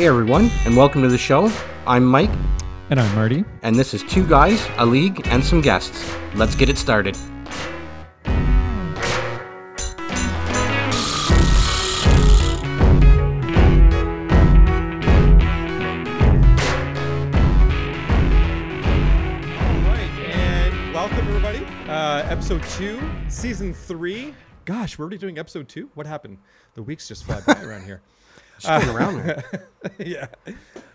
Hey everyone, and welcome to the show. I'm Mike, And I'm Marty. and this is Two Guys, a League, and some guests. Let's get it started. All right, and welcome everybody. Uh, episode two, season three. Gosh, we're already doing episode two. What happened? The weeks just fly by around here. Just going around there. yeah.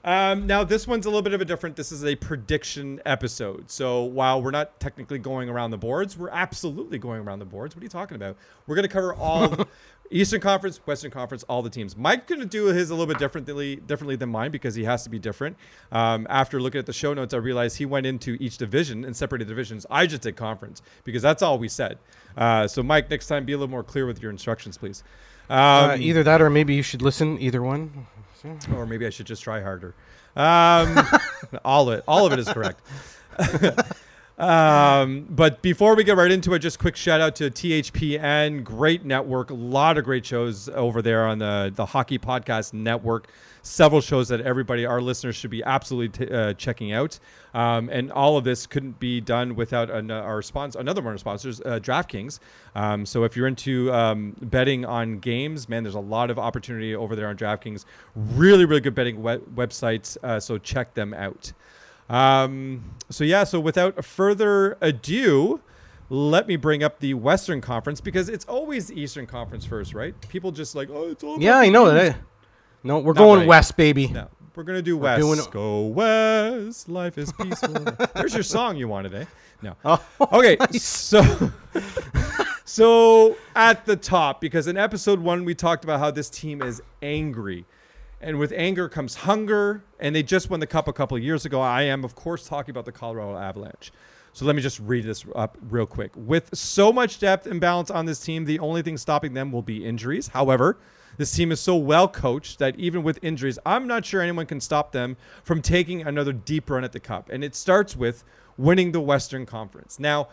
Um, now this one's a little bit of a different. This is a prediction episode. So while we're not technically going around the boards, we're absolutely going around the boards. What are you talking about? We're going to cover all Eastern Conference, Western Conference, all the teams. Mike's going to do his a little bit differently, differently than mine because he has to be different. Um, after looking at the show notes, I realized he went into each division and separated divisions. I just did conference because that's all we said. Uh, so Mike, next time be a little more clear with your instructions, please. Um, Uh, either that or maybe you should listen, either one. or maybe I should just try harder. Um, all of it, all of it is correct. um, but before we get right into it, just quick shout out to THPN, great network, a lot of great shows over there on the the Hockey Podcast Network. Several shows that everybody, our listeners, should be absolutely t- uh, checking out. Um, and all of this couldn't be done without an, uh, our sponsor, another one of our sponsors, uh, DraftKings. Um, so if you're into um, betting on games, man, there's a lot of opportunity over there on DraftKings. Really, really good betting we- websites. Uh, so check them out. Um, so yeah, so without further ado, let me bring up the Western Conference because it's always the Eastern Conference first, right? People just like, oh, it's all. Yeah, I know that. No, we're Not going right. west, baby. No, we're gonna do West. doing- Go West, life is peaceful. There's your song you wanted, eh? No. Oh, Okay, so so at the top, because in episode one we talked about how this team is angry, and with anger comes hunger, and they just won the cup a couple of years ago. I am, of course, talking about the Colorado Avalanche. So let me just read this up real quick. With so much depth and balance on this team, the only thing stopping them will be injuries. However, this team is so well coached that even with injuries, I'm not sure anyone can stop them from taking another deep run at the cup. And it starts with winning the Western Conference. Now,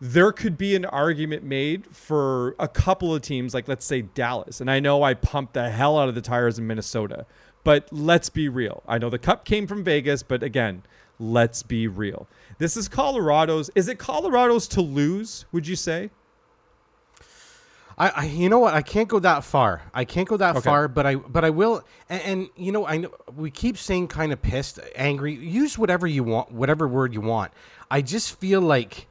there could be an argument made for a couple of teams, like let's say Dallas. And I know I pumped the hell out of the tires in Minnesota, but let's be real. I know the cup came from Vegas, but again, let's be real. This is Colorado's. Is it Colorado's to lose, would you say? I, I, you know what? I can't go that far. I can't go that Okay. far, but I, but I will. And, and you know, I know we keep saying kind of pissed, angry. Use whatever you want, whatever word you want. I just feel like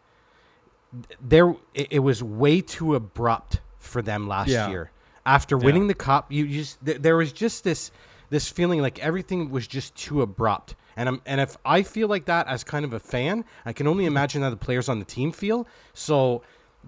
there, it, it was way too abrupt for them last Yeah. year. After winning the cup, you just th- there was just this, this feeling like everything was just too abrupt. And I'm, and if I feel like that as kind of a fan, I can only mm-hmm. imagine how the players on the team feel. So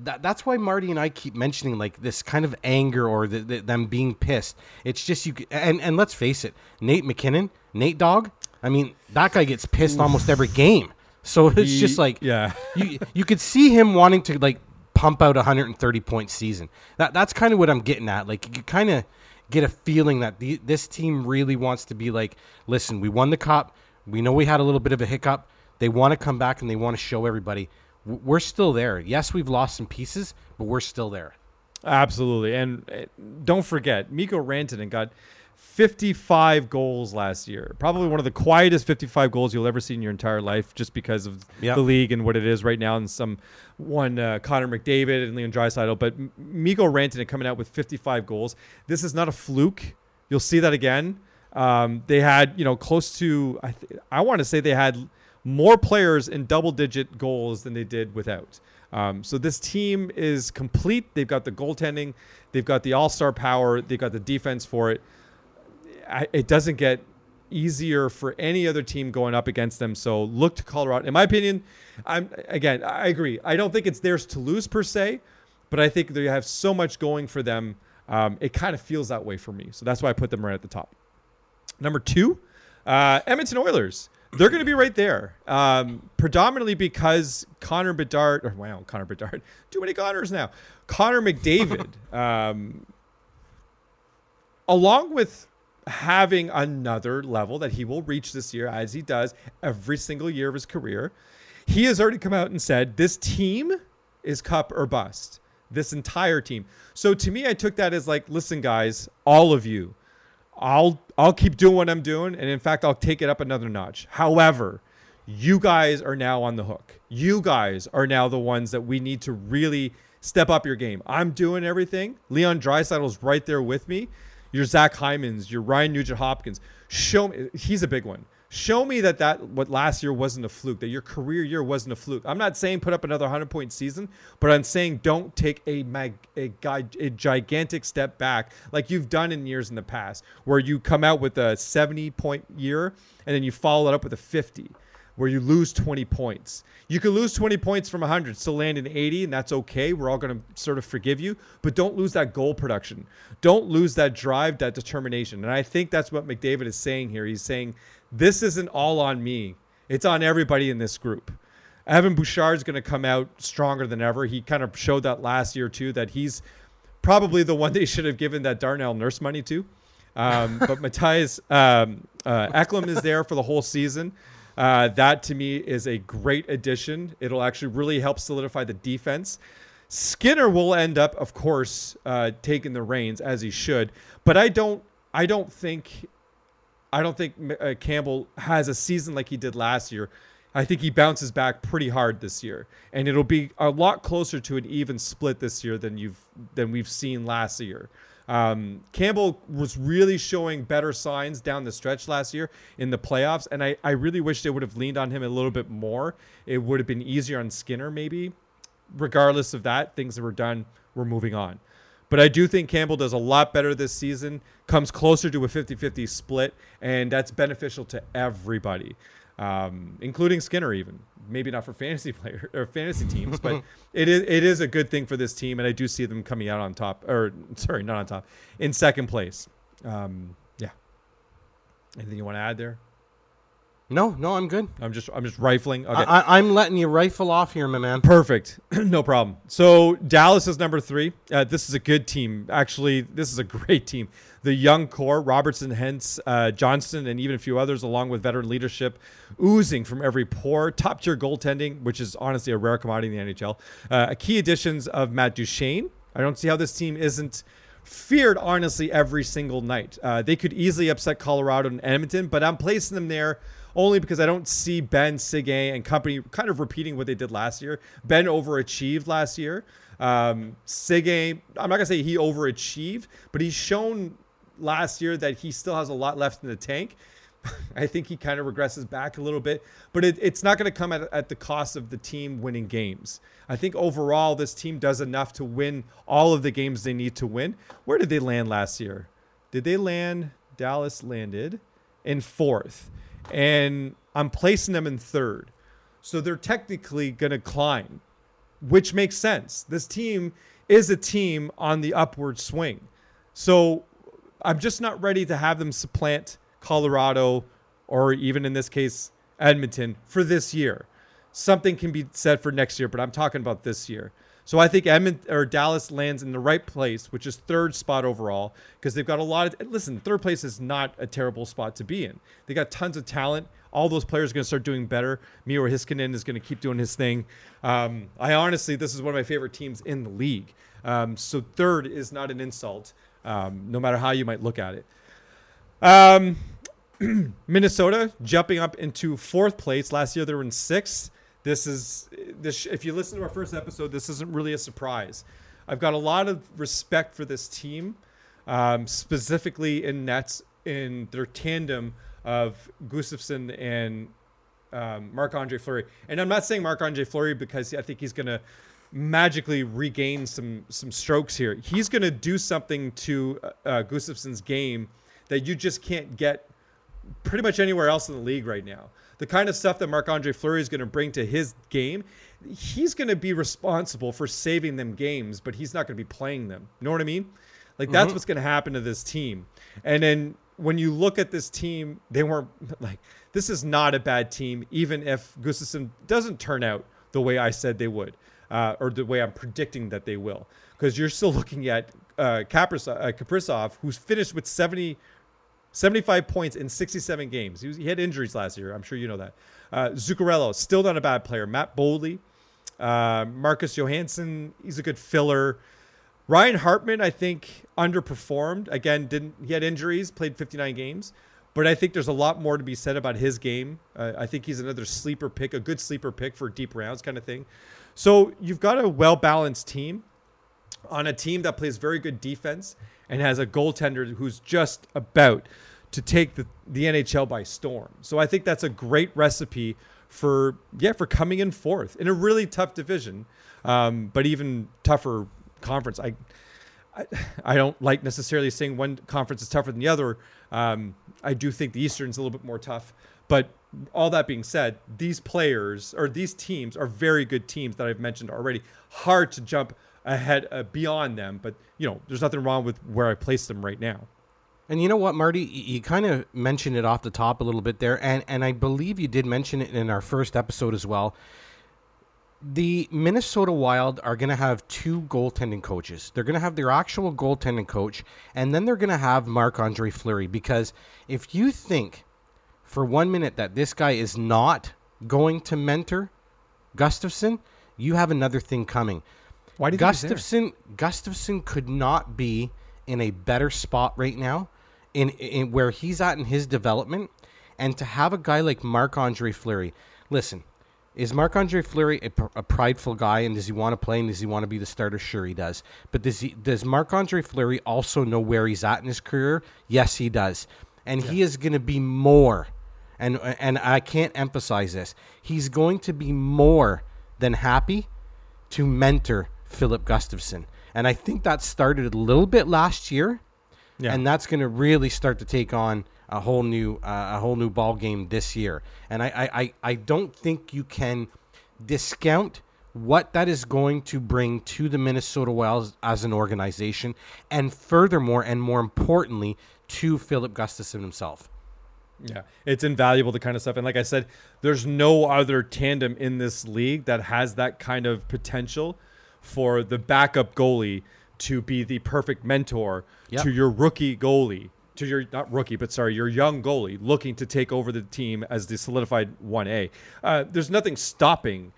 that, that's why Marty and I keep mentioning like this kind of anger or the, the, them being pissed. It's just you and and let's face it, Nate MacKinnon, Nate Dog. I mean, that guy gets pissed almost every game. So it's He- just like yeah. you you could see him wanting to like pump out a 130 point season. That that's kind of what I'm getting at. Like you kind of get a feeling that the, this team really wants to be like, listen, we won the cup. We know we had a little bit of a hiccup. They want to come back and they want to show everybody we're still there. Yes, we've lost some pieces, but we're still there. Absolutely. And uh, don't forget, Mikko Rantanen got 55 goals last year. Probably one of the quietest 55 goals you'll ever see in your entire life just because of Yep. the league and what it is right now and some one uh, Connor McDavid and Leon Draisaitl, but Mikko Rantanen coming out with 55 goals. This is not a fluke. You'll see that again. Um, they had, you know, close to I th- I want to say they had more players in double digit goals than they did without. Um, so this team is complete. They've got the goaltending, they've got the all star power, they've got the defense for it. I, it doesn't get easier for any other team going up against them. So look to Colorado. In my opinion, I'm again, I agree. I don't think it's theirs to lose per se, but I think they have so much going for them. Um, it kind of feels that way for me. So that's why I put them right at the top. Number two, uh, Edmonton Oilers. They're going to be right there, um, predominantly because Connor Bedard, or wow, Connor Bedard, too many Connors now. Connor McDavid, um, along with having another level that he will reach this year, as he does every single year of his career, he has already come out and said this team is cup or bust. This entire team. So to me, I took that as like, listen, guys, all of you, I'll I'll keep doing what I'm doing, and in fact, I'll take it up another notch. However, you guys are now on the hook. You guys are now the ones that we need to really step up your game. I'm doing everything. Leon Draisaitl's right there with me. Your Zach Hymans, your Ryan Nugent Hopkins. Show me he's a big one. Show me that that what last year wasn't a fluke. That your career year wasn't a fluke. I'm not saying put up another 100 point season, but I'm saying don't take a mag, a, guy, a gigantic step back like you've done in years in the past, where you come out with a 70 point year and then you follow it up with a 50 where you lose 20 points. You could lose 20 points from 100, still land in 80, and that's okay. We're all going to sort of forgive you, but don't lose that goal production. Don't lose that drive, that determination. And I think that's what McDavid is saying here. He's saying, this isn't all on me, it's on everybody in this group. Evan Bouchard is going to come out stronger than ever. He kind of showed that last year, too, that he's probably the one they should have given that Darnell Nurse money to. Um, but Matthias um, uh, Ekholm is there for the whole season. Uh, that to me is a great addition. It'll actually really help solidify the defense. Skinner will end up, of course, uh, taking the reins as he should, but I don't. I don't think. I don't think uh, Campbell has a season like he did last year. I think he bounces back pretty hard this year, and it'll be a lot closer to an even split this year than you've than we've seen last year. Um, Campbell was really showing better signs down the stretch last year in the playoffs, and I, I really wish they would have leaned on him a little bit more. It would have been easier on Skinner, maybe. Regardless of that, things that were done, we're moving on. But I do think Campbell does a lot better this season, comes closer to a 50 50 split, and that's beneficial to everybody um, including Skinner even. Maybe not for fantasy player or fantasy teams, but it is it is a good thing for this team, and I do see them coming out on top. Or sorry, not on top, in second place. Um, yeah. Anything you want to add there? No, no, I'm good. I'm just I'm just rifling. Okay. I, am letting you rifle off here, my man. Perfect. no problem. So Dallas is number three. Uh, this is a good team. Actually, this is a great team. The young core, Robertson, Hintz, uh, Johnston, and even a few others, along with veteran leadership, oozing from every pore. Top tier goaltending, which is honestly a rare commodity in the NHL. Uh, key additions of Matt Duchene. I don't see how this team isn't feared honestly every single night. Uh, they could easily upset Colorado and Edmonton, but I'm placing them there only because I don't see Benn, Seguin and company kind of repeating what they did last year. Benn overachieved last year. Um, I'm not gonna say he overachieved, but he's shown last year that he still has a lot left in the tank. I think he kind of regresses back a little bit, but it, it's not going to come at, at the cost of the team winning games. I think overall, this team does enough to win all of the games they need to win. Where did they land last year? Did they land? Dallas landed in fourth and I'm placing them in third. So they're technically going to climb, which makes sense. This team is a team on the upward swing. So I'm just not ready to have them supplant Colorado or even in this case, Edmonton for this year. Something can be said for next year, but I'm talking about this year. So I think Edmonton or Dallas lands in the right place, which is third spot overall, because they've got a lot of. Listen, third place is not a terrible spot to be in. They got tons of talent. All those players are going to start doing better. Miro Heiskanen is going to keep doing his thing. Um, I honestly, this is one of my favorite teams in the league. Um, so third is not an insult, um, no matter how you might look at it. Um, Minnesota jumping up into fourth place. Last year they were in sixth. This is this. If you listen to our first episode, this isn't really a surprise. I've got a lot of respect for this team, um, specifically in nets in their tandem of Gustavsson and um, Marc Andre Fleury. And I'm not saying Marc Andre Fleury because I think he's going to magically regain some some strokes here. He's going to do something to uh, Gustavsson's game that you just can't get pretty much anywhere else in the league right now the kind of stuff that Marc Andre Fleury is going to bring to his game, he's going to be responsible for saving them games, but he's not going to be playing them. You know what I mean? Like that's mm-hmm. what's going to happen to this team. And then when you look at this team, they weren't like this is not a bad team, even if Gustavsson doesn't turn out the way I said they would, uh, or the way I'm predicting that they will. Because you're still looking at uh, uh, Kaprizov, who's finished with 70 75 points in 67 games. He, was, he had injuries last year. I'm sure you know that. Uh, Zuccarello, still not a bad player. Matt Boldy, uh, Marcus Johansson, he's a good filler. Ryan Hartman, I think, underperformed. Again, didn't he had injuries, played 59 games, but I think there's a lot more to be said about his game. Uh, I think he's another sleeper pick, a good sleeper pick for deep rounds kind of thing. So you've got a well balanced team on a team that plays very good defense and has a goaltender who's just about to take the, the NHL by storm. So I think that's a great recipe for yeah for coming in fourth in a really tough division, um, but even tougher conference. I, I, I don't like necessarily saying one conference is tougher than the other. Um, I do think the Eastern's a little bit more tough, but all that being said, these players or these teams are very good teams that I've mentioned already. Hard to jump ahead uh, beyond them, but you know, there's nothing wrong with where I place them right now. And you know what, Marty, you, kind of mentioned it off the top a little bit there, and and I believe you did mention it in our first episode as well. The Minnesota Wild are going to have two goaltending coaches. They're going to have their actual goaltending coach, and then they're going to have Marc Andre Fleury. Because if you think for one minute that this guy is not going to mentor Gustavsson, you have another thing coming. Why do you Gustavsson Gustavsson could not be in a better spot right now in, in where he's at in his development and to have a guy like Marc Andre Fleury. Listen, is Marc Andre Fleury a, pr- a, prideful guy and does he want to play and does he want to be the starter? Sure, he does. But does he does Marc Andre Fleury also know where he's at in his career? Yes, he does. And yeah. he is going to be more, and and I can't emphasize this. He's going to be more than happy to mentor Filip Gustavsson, And I think that started a little bit last year. Yeah. And that's going to really start to take on a whole new uh, a whole new ball game this year. And I, I, I don't think you can discount what that is going to bring to the Minnesota Wild as an organization, and furthermore, and more importantly, to Filip Gustavsson himself. Yeah, it's invaluable, the kind of stuff. And like I said, there's no other tandem in this league that has that kind of potential for the backup goalie to be the perfect mentor yep. to your rookie goalie, to your not rookie, but sorry, your young goalie looking to take over the team as the solidified 1A. Uh, there's nothing stopping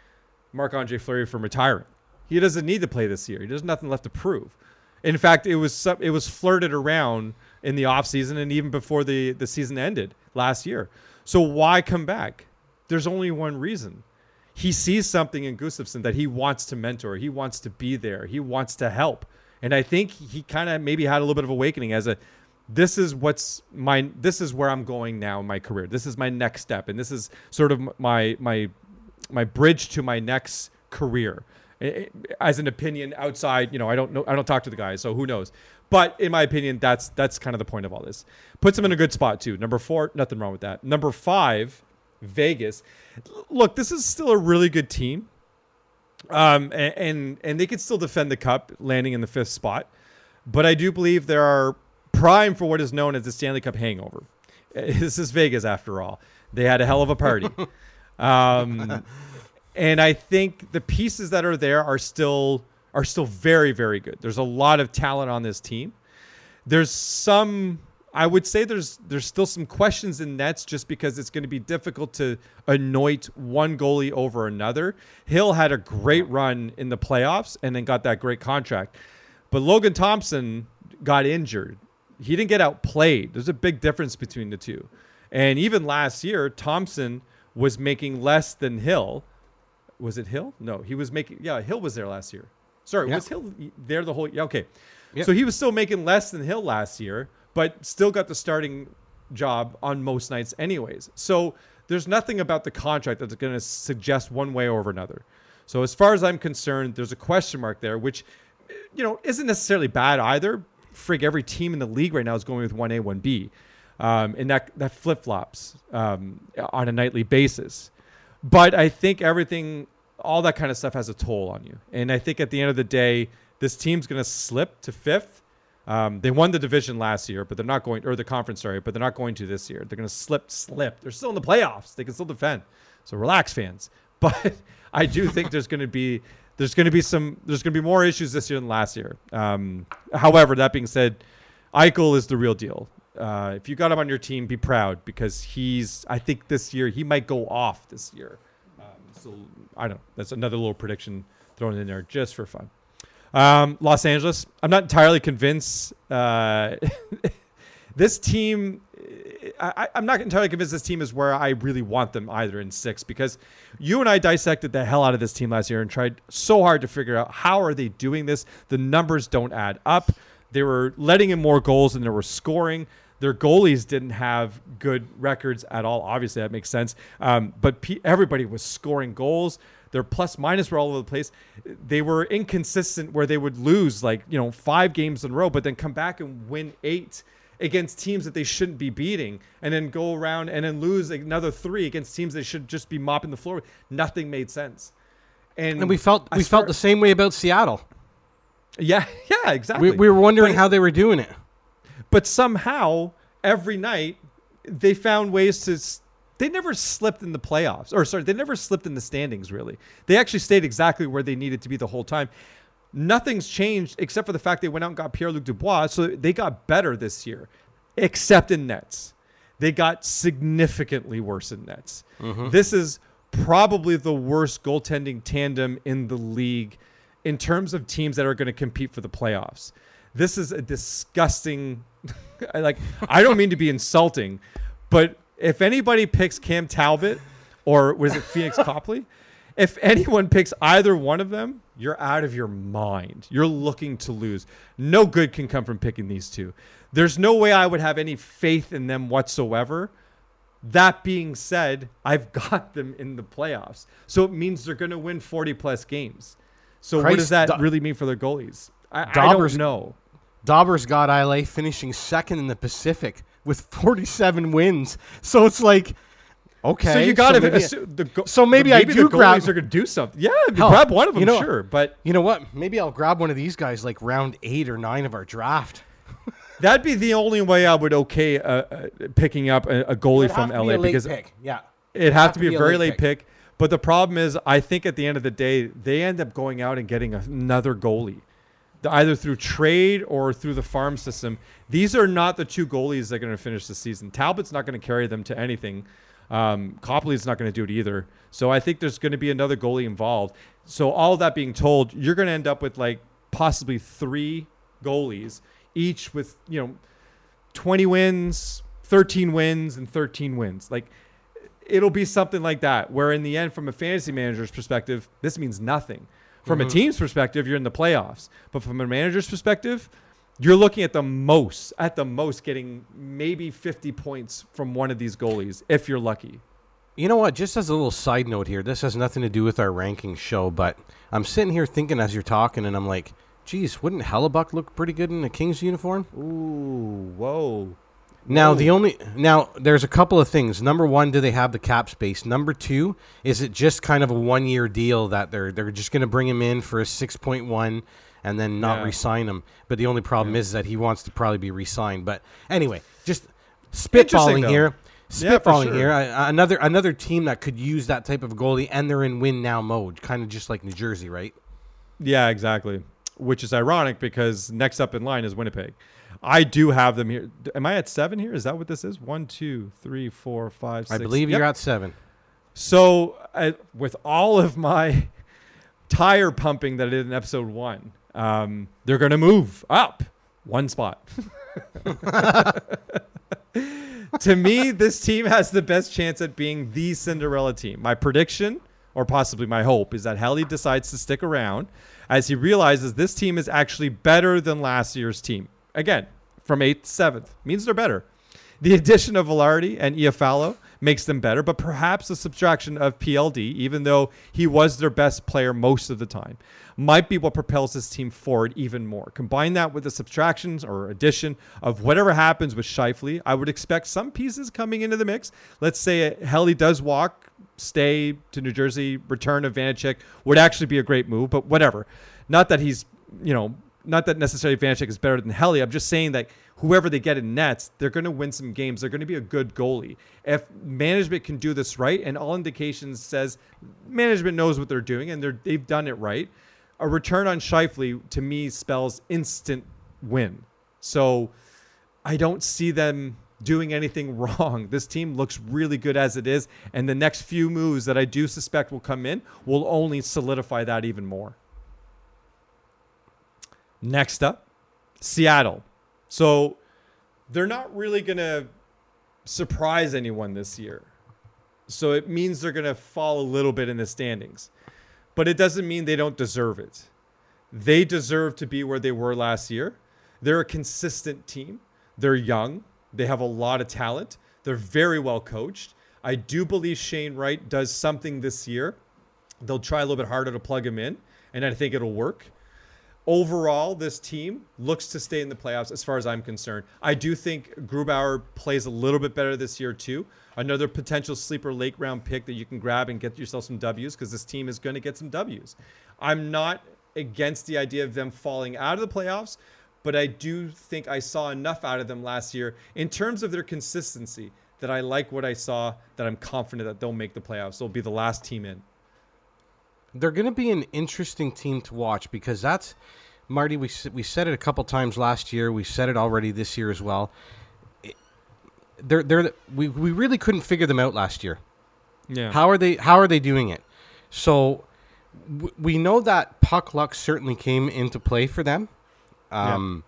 Marc Andre Fleury from retiring. He doesn't need to play this year. He has nothing left to prove. In fact, it was it was flirted around in the offseason and even before the, the season ended last year. So why come back? There's only one reason he sees something in Gustavsson that he wants to mentor. He wants to be there. He wants to help. And I think he kind of maybe had a little bit of awakening as a this is what's my this is where I'm going now in my career. This is my next step and this is sort of my my my bridge to my next career. As an opinion outside, you know, I don't know I don't talk to the guys, so who knows. But in my opinion, that's that's kind of the point of all this. Puts him in a good spot too. Number 4, nothing wrong with that. Number 5, Vegas. Look, this is still a really good team. Um, and, and, and they could still defend the cup, landing in the fifth spot. But I do believe there are prime for what is known as the Stanley Cup hangover. This is Vegas, after all. They had a hell of a party. um, and I think the pieces that are there are still are still very, very good. There's a lot of talent on this team. There's some I would say there's there's still some questions in nets just because it's going to be difficult to anoint one goalie over another. Hill had a great run in the playoffs and then got that great contract. But Logan Thompson got injured. He didn't get outplayed. There's a big difference between the two. And even last year, Thompson was making less than Hill. Was it Hill? No, he was making yeah, Hill was there last year. Sorry, was Hill there the whole yeah, okay. Yep. So he was still making less than Hill last year but still got the starting job on most nights, anyways. So there's nothing about the contract that's going to suggest one way or another. So as far as I'm concerned, there's a question mark there, which you know isn't necessarily bad either. Frig, every team in the league right now is going with one A, one B, um, and that that flip flops um, on a nightly basis. But I think everything, all that kind of stuff, has a toll on you. And I think at the end of the day, this team's going to slip to fifth um, they won the division last year, but they're not going, or the conference, sorry, but they're not going to this year. They're going to slip, slip. They're still in the playoffs. They can still defend. So relax, fans. But I do think there's going to be there's going to be some there's going to be more issues this year than last year. Um, however, that being said, Eichel is the real deal. Uh, if you got him on your team, be proud because he's. I think this year he might go off this year. Um, so I don't. know. That's another little prediction thrown in there just for fun. Um, Los Angeles. I'm not entirely convinced. Uh, this team, I, I'm not entirely convinced this team is where I really want them either in six because you and I dissected the hell out of this team last year and tried so hard to figure out how are they doing this. The numbers don't add up. They were letting in more goals than they were scoring. Their goalies didn't have good records at all. Obviously, that makes sense. Um, but pe- everybody was scoring goals. Their plus minus were all over the place. They were inconsistent where they would lose like, you know, five games in a row, but then come back and win eight against teams that they shouldn't be beating and then go around and then lose another three against teams they should just be mopping the floor with. Nothing made sense. And, And we felt I we swear- felt the same way about Seattle. Yeah, yeah, exactly. We, we were wondering But- how they were doing it. but somehow every night they found ways to they never slipped in the playoffs or sorry they never slipped in the standings really they actually stayed exactly where they needed to be the whole time nothing's changed except for the fact they went out and got pierre-luc dubois so they got better this year except in nets. They got significantly worse in nets. Mm-hmm. This is probably the worst goaltending tandem in the league in terms of teams that are going to compete for the playoffs. This is a disgusting like I don't mean to be insulting, but if anybody picks Cam Talbot or was it Pheonix Copley, if anyone picks either one of them, you're out of your mind. You're looking to lose. No good can come from picking these two. There's no way I would have any faith in them whatsoever. That being said, I've got them in the playoffs. So it means they're going to win 40 plus games. So what does that really mean for their goalies? I, I don't know. Daubers got ILA finishing second in the Pacific with 47 wins. So it's like, okay. So you got to assume the go- so maybe I maybe do the grab- are going to do something. Yeah, Hell, grab one of them, you know- sure. But You know what? Maybe I'll grab one of these guys like round eight or nine of our draft. that'd be the only way I would okay uh, uh, picking up a, a goalie from be LA a late because pick. Yeah. it'd have, to be, a very late pick. pick. But the problem is, I think at the end of the day, they end up going out and getting another goalie, either through trade or through the farm system. These are not the two goalies that are going to finish the season. Talbot's not going to carry them to anything. Um, Copley's not going to do it either. So I think there's going to be another goalie involved. So all that being told, you're going to end up with like possibly three goalies, each with you know 20 wins, 13 wins, and 13 wins. Like it'll be something like that. Where in the end, from a fantasy manager's perspective, this means nothing. From a team's perspective, you're in the playoffs. But from a manager's perspective, you're looking at the most, at the most, getting maybe 50 points from one of these goalies if you're lucky. You know what? Just as a little side note here, this has nothing to do with our ranking show, but I'm sitting here thinking as you're talking, and I'm like, geez, wouldn't Hellebuyck look pretty good in a King's uniform? Ooh, whoa. Now the only now there's a couple of things. Number one, do they have the cap space? Number two, is it just kind of a one year deal that they're they're just going to bring him in for a six point one and then not Yeah. re-sign him? But the only problem is that he wants to probably be re-signed. But anyway, just spitballing here. Yeah, for sure. here, I- another another team that could use that type of goalie, and they're in win now mode, kind of just like New Jersey, right? Yeah, exactly. Which is ironic because next up in line is Winnipeg. I do have them here. Am I at seven here? Is that what this is? One, two, three, four, five, I believe Yep. you're at seven. So, I, with all of my tire pumping that I did in episode one, um, they're going to move up one spot. to me, this team has the best chance at being the Cinderella team. My prediction, or possibly my hope, is that Helly decides to stick around as he realizes this team is actually better than last year's team. Again, from eighth, to seventh means they're better. The addition of Vilardi and Iafallo makes them better, but perhaps the subtraction of PLD, even though he was their best player most of the time, might be what propels this team forward even more. Combine that with the subtractions or addition of whatever happens with Scheifele, I would expect some pieces coming into the mix. Let's say Helly does walk, stay to New Jersey, return of Vanecek would actually be a great move, but whatever. Not that he's, you know, not that necessarily Vanecek is better than Helly. I'm just saying that whoever they get in nets, they're going to win some games. They're going to be a good goalie. If management can do this right, and all indications says management knows what they're doing and they're, they've done it right, a return on Scheifele to me spells instant win. So I don't see them doing anything wrong. This team looks really good as it is, and the next few moves that I do suspect will come in will only solidify that even more. Next up, Seattle. So they're not really going to surprise anyone this year. So it means they're going to fall a little bit in the standings. But it doesn't mean they don't deserve it. They deserve to be where they were last year. They're a consistent team. They're young. They have a lot of talent. They're very well coached. I do believe Shane Wright does something this year. They'll try a little bit harder to plug him in, and I think it'll work. Overall, this team looks to stay in the playoffs as far as I'm concerned. I do think Grubauer plays a little bit better this year, too. Another potential sleeper late round pick that you can grab and get yourself some W's because this team is going to get some W's. I'm not against the idea of them falling out of the playoffs, but I do think I saw enough out of them last year in terms of their consistency that I like what I saw, that I'm confident that they'll make the playoffs. They'll be the last team in. They're going to be an interesting team to watch because that's Marty. We we said it a couple times last year. We said it already this year as well. they're they're we we really couldn't figure them out last year. Yeah. How are they How are they doing it? So w- we know that puck luck certainly came into play for them. Um,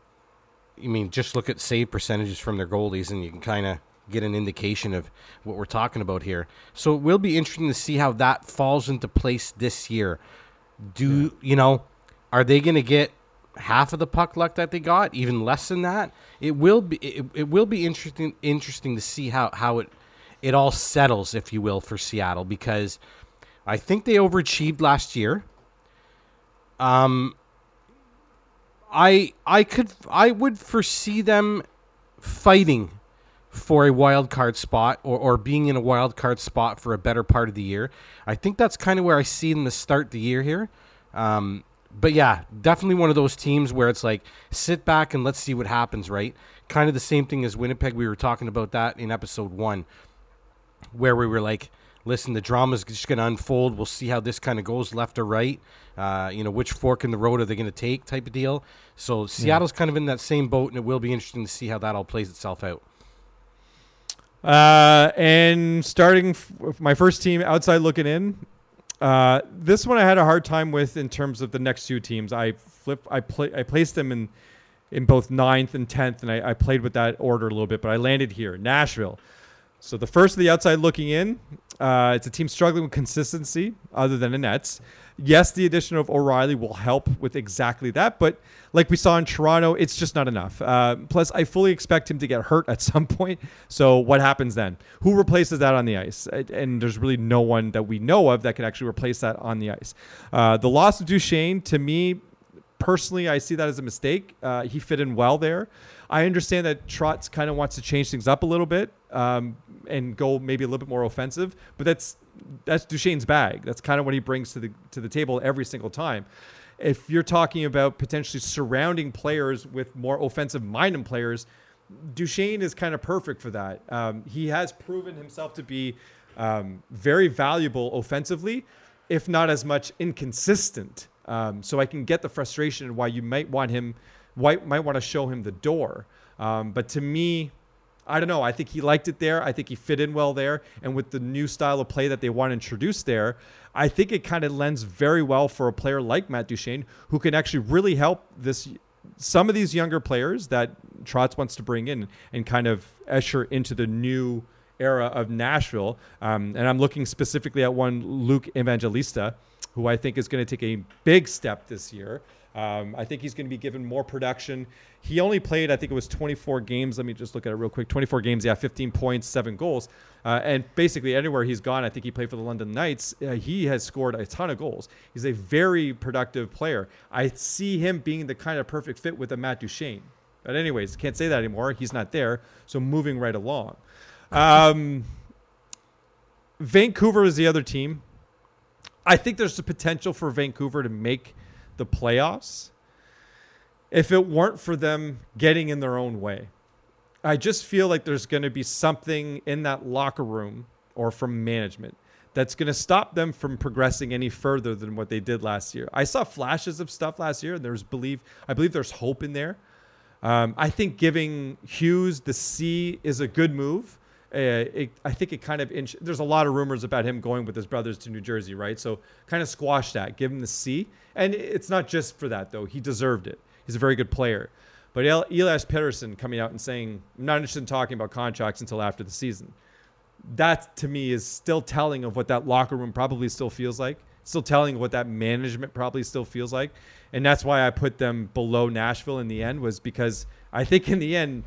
I mean, just look at save percentages from their goalies, and you can kind of get an indication of what we're talking about here. So it will be interesting to see how that falls into place this year. Do you know? Are they going to get half of the puck luck that they got? Even less than that? It will be. It, it will be interesting. Interesting to see how how it it all settles, if you will, for Seattle because I think they overachieved last year. Um, I I could I would foresee them fighting for a wild card spot or, or being in a wild card spot for a better part of the year. I think that's kind of where I see them to start the year here. Um, but yeah, definitely one of those teams where it's like sit back and let's see what happens, right? Kind of the same thing as Winnipeg. We were talking about that in episode one, where we were like, listen, the drama's just going to unfold. We'll see how this kind of goes left or right. Uh, you know, which fork in the road are they going to take type of deal. So Seattle's kind of in that same boat, and it will be interesting to see how that all plays itself out. Uh, and starting f- my first team outside looking in, uh, this one I had a hard time with in terms of the next two teams. I flip, I play, I placed them in in both ninth and tenth, and I, I played with that order a little bit, but I landed here, Nashville. So the first of the outside looking in, uh, it's a team struggling with consistency other than the Nets. Yes, the addition of O'Reilly will help with exactly that, but like we saw in Toronto, it's just not enough. Uh, plus, I fully expect him to get hurt at some point. So what happens then? Who replaces that on the ice? And there's really no one that we know of that can actually replace that on the ice. Uh, the loss of Duchene, to me, personally, I see that as a mistake. Uh, he fit in well there. I understand that Trotz kind of wants to change things up a little bit um, and go maybe a little bit more offensive, but that's that's Duchene's bag. That's kind of what he brings to the to the table every single time. If you're talking about potentially surrounding players with more offensive minded players, Duchene is kind of perfect for that. Um, he has proven himself to be um, very valuable offensively, if not as much inconsistent. Um, so I can get the frustration why you might want him, why, might want to show him the door. Um, but to me, I don't know. I think he liked it there. I think he fit in well there. And with the new style of play that they want to introduce there, I think it kind of lends very well for a player like Matt Duchene, who can actually really help this some of these younger players that Trotz wants to bring in and kind of usher into the new era of Nashville. Um, and I'm looking specifically at one Luke Evangelista, who I think is going to take a big step this year. Um, I think he's going to be given more production. He only played, I think it was 24 games. Let me just look at it real quick. 24 games, yeah, 15 points, seven goals. Uh, and basically, anywhere he's gone, I think he played for the London Knights, uh, he has scored a ton of goals. He's a very productive player. I see him being the kind of perfect fit with a Matt Duchene. But, anyways, can't say that anymore. He's not there. So, moving right along. Um, Vancouver is the other team. I think there's the potential for Vancouver to make the playoffs if it weren't for them getting in their own way. I just feel like there's going to be something in that locker room or from management that's going to stop them from progressing any further than what they did last year. I saw flashes of stuff last year, and there's believe I believe there's hope in there. Um, I think giving Hughes the C is a good move. Uh, it, I think it kind of inch, there's a lot of rumors about him going with his brothers to New Jersey, right? So kind of squash that, give him the C, and it's not just for that though. He deserved it. He's a very good player. But El- Elias Pettersson coming out and saying, I'm not interested in talking about contracts until after the season. That to me is still telling of what that locker room probably still feels like, still telling what that management probably still feels like. And that's why I put them below Nashville in the end, was because I think in the end,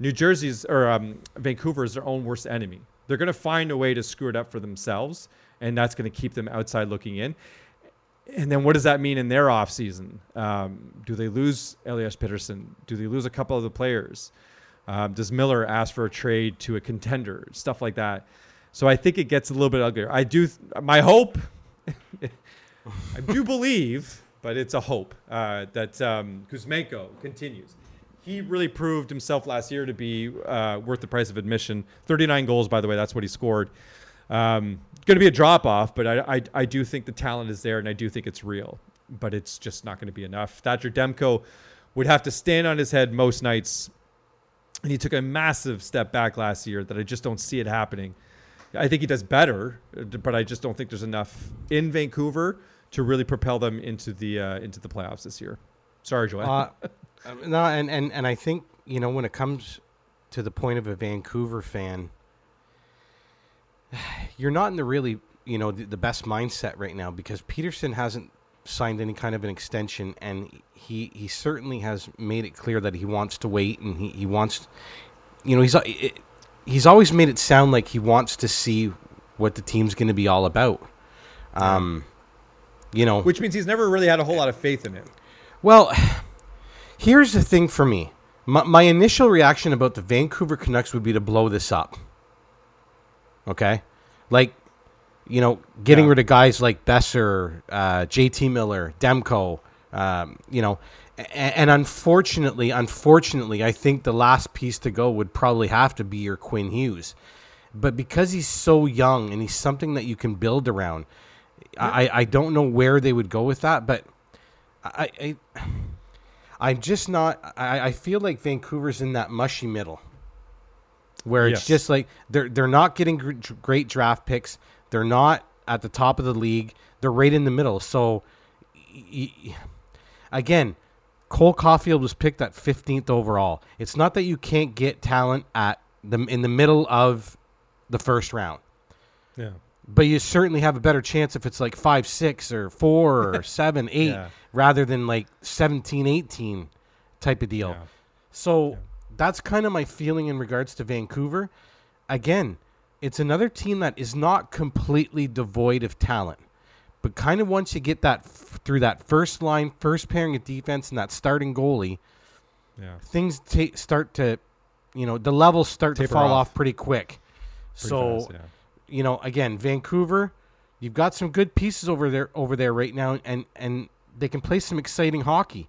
New Jersey's or um, Vancouver is their own worst enemy. They're going to find a way to screw it up for themselves, and that's going to keep them outside looking in. And then what does that mean in their offseason? Um, do they lose Elias Pettersson? Do they lose a couple of the players? Um, does Miller ask for a trade to a contender? Stuff like that. So I think it gets a little bit uglier. I do. Th- my hope, I do believe, but it's a hope uh, that um, Kuzmenko continues. He really proved himself last year to be uh, worth the price of admission. 39 goals, by the way, that's what he scored. Um, going to be a drop off, but I, I, I do think the talent is there, and I do think it's real. But it's just not going to be enough. Thatcher Demko would have to stand on his head most nights, and he took a massive step back last year that I just don't see it happening. I think he does better, but I just don't think there's enough in Vancouver to really propel them into the uh, into the playoffs this year. Sorry, Joel. Uh, no, and, and and I think you know when it comes to the point of a Vancouver fan, you're not in the really you know the, the best mindset right now because Pettersson hasn't signed any kind of an extension, and he he certainly has made it clear that he wants to wait, and he, he wants, you know, he's it, he's always made it sound like he wants to see what the team's going to be all about. Um, you know, which means he's never really had a whole lot of faith in it. Well, here's the thing for me. My, my initial reaction about the Vancouver Canucks would be to blow this up. Okay, like you know, getting Yeah. rid of guys like Boeser, uh, J.T. Miller, Demko. Um, you know, and, and unfortunately, unfortunately, I think the last piece to go would probably have to be your Quinn Hughes. But because he's so young and he's something that you can build around, I, I don't know where they would go with that. But I, I I'm just not. I, I feel like Vancouver's in that mushy middle, where it's Yes. just like they're they're not getting gr- great draft picks. They're not at the top of the league. They're right in the middle. So, y- y- again, Cole Caulfield was picked at 15th overall. It's not that you can't get talent at the in the middle of the first round Yeah. But you certainly have a better chance if it's like five six or four or seven eight Yeah. rather than like 17 18 type of deal Yeah. so that's kind of my feeling in regards to vancouver again it's another team that is not completely devoid of talent but kind of once you get that f- through that first line first pairing of defense and that starting goalie Yeah. things ta- start to you know the levels start to fall off. off pretty quick Pretty so fast, yeah. You know, again, Vancouver, you've got some good pieces over there over there right now, and and they can play some exciting hockey.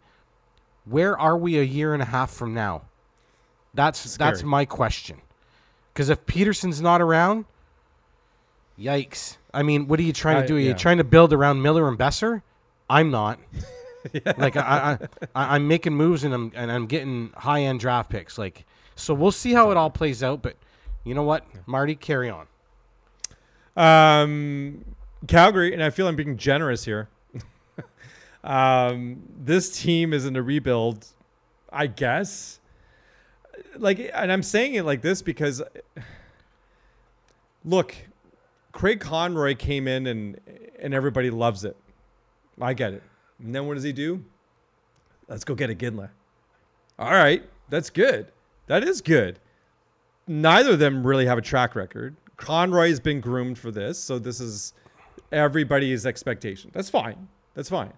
Where are we a year and a half from now? That's that's my question. Because if Pettersson's not around, yikes! I mean, what are you trying to do? Are you yeah. trying to build around Miller and Boeser? I'm not. Like I, I, I, I'm making moves and I'm and I'm getting high end draft picks. Like so, we'll see how it all plays out. But you know what, Marty, carry on. Um, Calgary, and I feel I'm being generous here. um, this team is in a rebuild, I guess. Like, and I'm saying it like this because, look, Craig Conroy came in and and everybody loves it. I get it. And then what does he do? Let's go get Iginla. All right, that's good. That is good neither of them really have a track record. Conroy has been groomed for this, so this is everybody's expectation. That's fine. That's fine.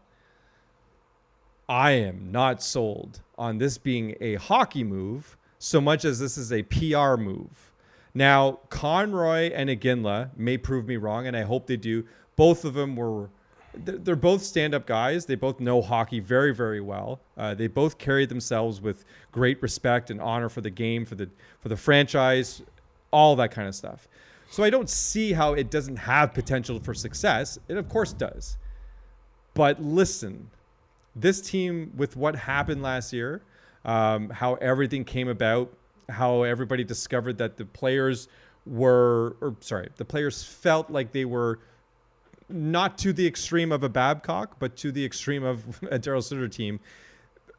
I am not sold on this being a hockey move so much as this is a PR move. Now, Conroy and Iginla may prove me wrong, and I hope they do. Both of them were, they're they're both stand up guys. They both know hockey very, very well. Uh, they both carry themselves with great respect and honor for the game, for the, for the franchise, all that kind of stuff. So I don't see how it doesn't have potential for success. It, of course, does. But listen, this team with what happened last year, um, how everything came about, how everybody discovered that the players were, or sorry, the players felt like they were not to the extreme of a Babcock, but to the extreme of a Darryl Sutter team.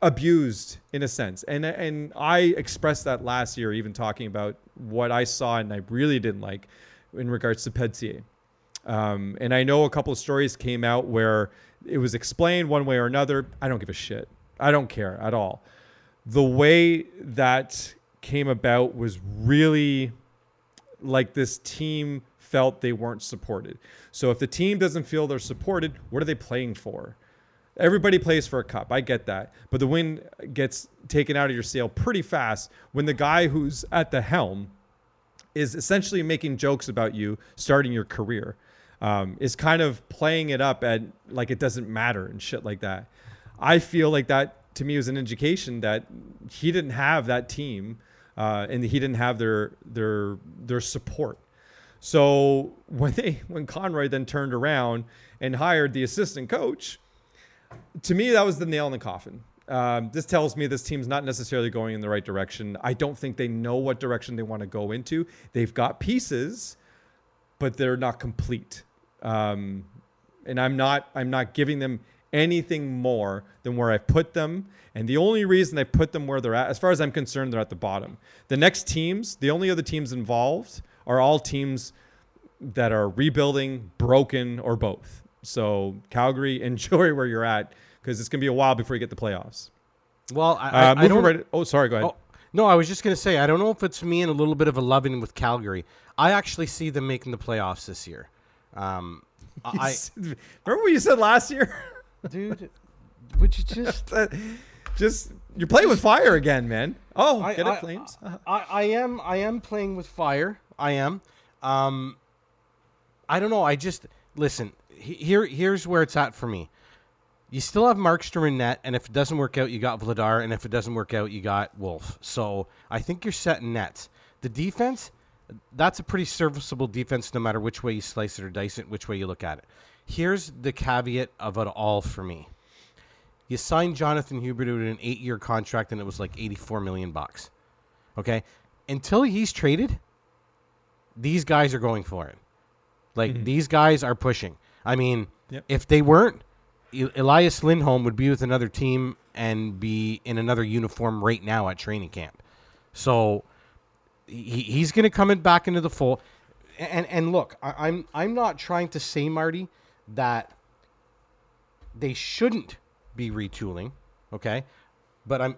Abused in a sense. And and I expressed that last year, even talking about what I saw and I really didn't like in regards to Pelletier. Um, and I know a couple of stories came out where it was explained one way or another. I don't give a shit. I don't care at all. The way that came about was really like this team felt they weren't supported. So if the team doesn't feel they're supported, what are they playing for? Everybody plays for a cup. I get that. But the wind gets taken out of your sail pretty fast when the guy who's at the helm is essentially making jokes about you starting your career. Um, is kind of playing it up at like it doesn't matter and shit like that. I feel like that to me was an indication that he didn't have that team uh, and he didn't have their their their support. So when they when Conroy then turned around and hired the assistant coach, to me that was the nail in the coffin. Um, this tells me this team's not necessarily going in the right direction. I don't think they know what direction they want to go into. They've got pieces, but they're not complete. Um, and I'm not I'm not giving them anything more than where I put them. And the only reason I put them where they're at, as far as I'm concerned, they're at the bottom. The next teams, the only other teams involved are all teams that are rebuilding, broken, or both. So Calgary, enjoy where you're at because it's gonna be a while before you get the playoffs. Well, I, Uh, I, I don't. right. Oh, sorry. Go ahead. Oh, no, I was just gonna say I don't know if it's me and a little bit of a loving with Calgary. I actually see them making the playoffs this year. Um, I, remember what you said last year. dude, would you just? Just you're playing with fire again, man. Oh, I, get it, flames. I, I am I am playing with fire. I am. Um, I don't know. I just listen. He- Here here's where it's at for me. You still have Markstrom in net, and if it doesn't work out, you got Vladar, and if it doesn't work out, you got Wolf. So I think you're set in nets. The defense, that's a pretty serviceable defense, no matter which way you slice it or dice it, which way you look at it. Here's the caveat of it all for me. You signed Jonathan Huberdeau to an eight-year contract, and it was like 84 million bucks. Okay, until he's traded, these guys are going for it. Like mm-hmm. these guys are pushing. I mean, Yep. if they weren't, Elias Lindholm would be with another team and be in another uniform right now at training camp. So he, he's going to come in back into the fold. And and look, I, I'm I'm not trying to say Marty that they shouldn't be retooling, okay? But I'm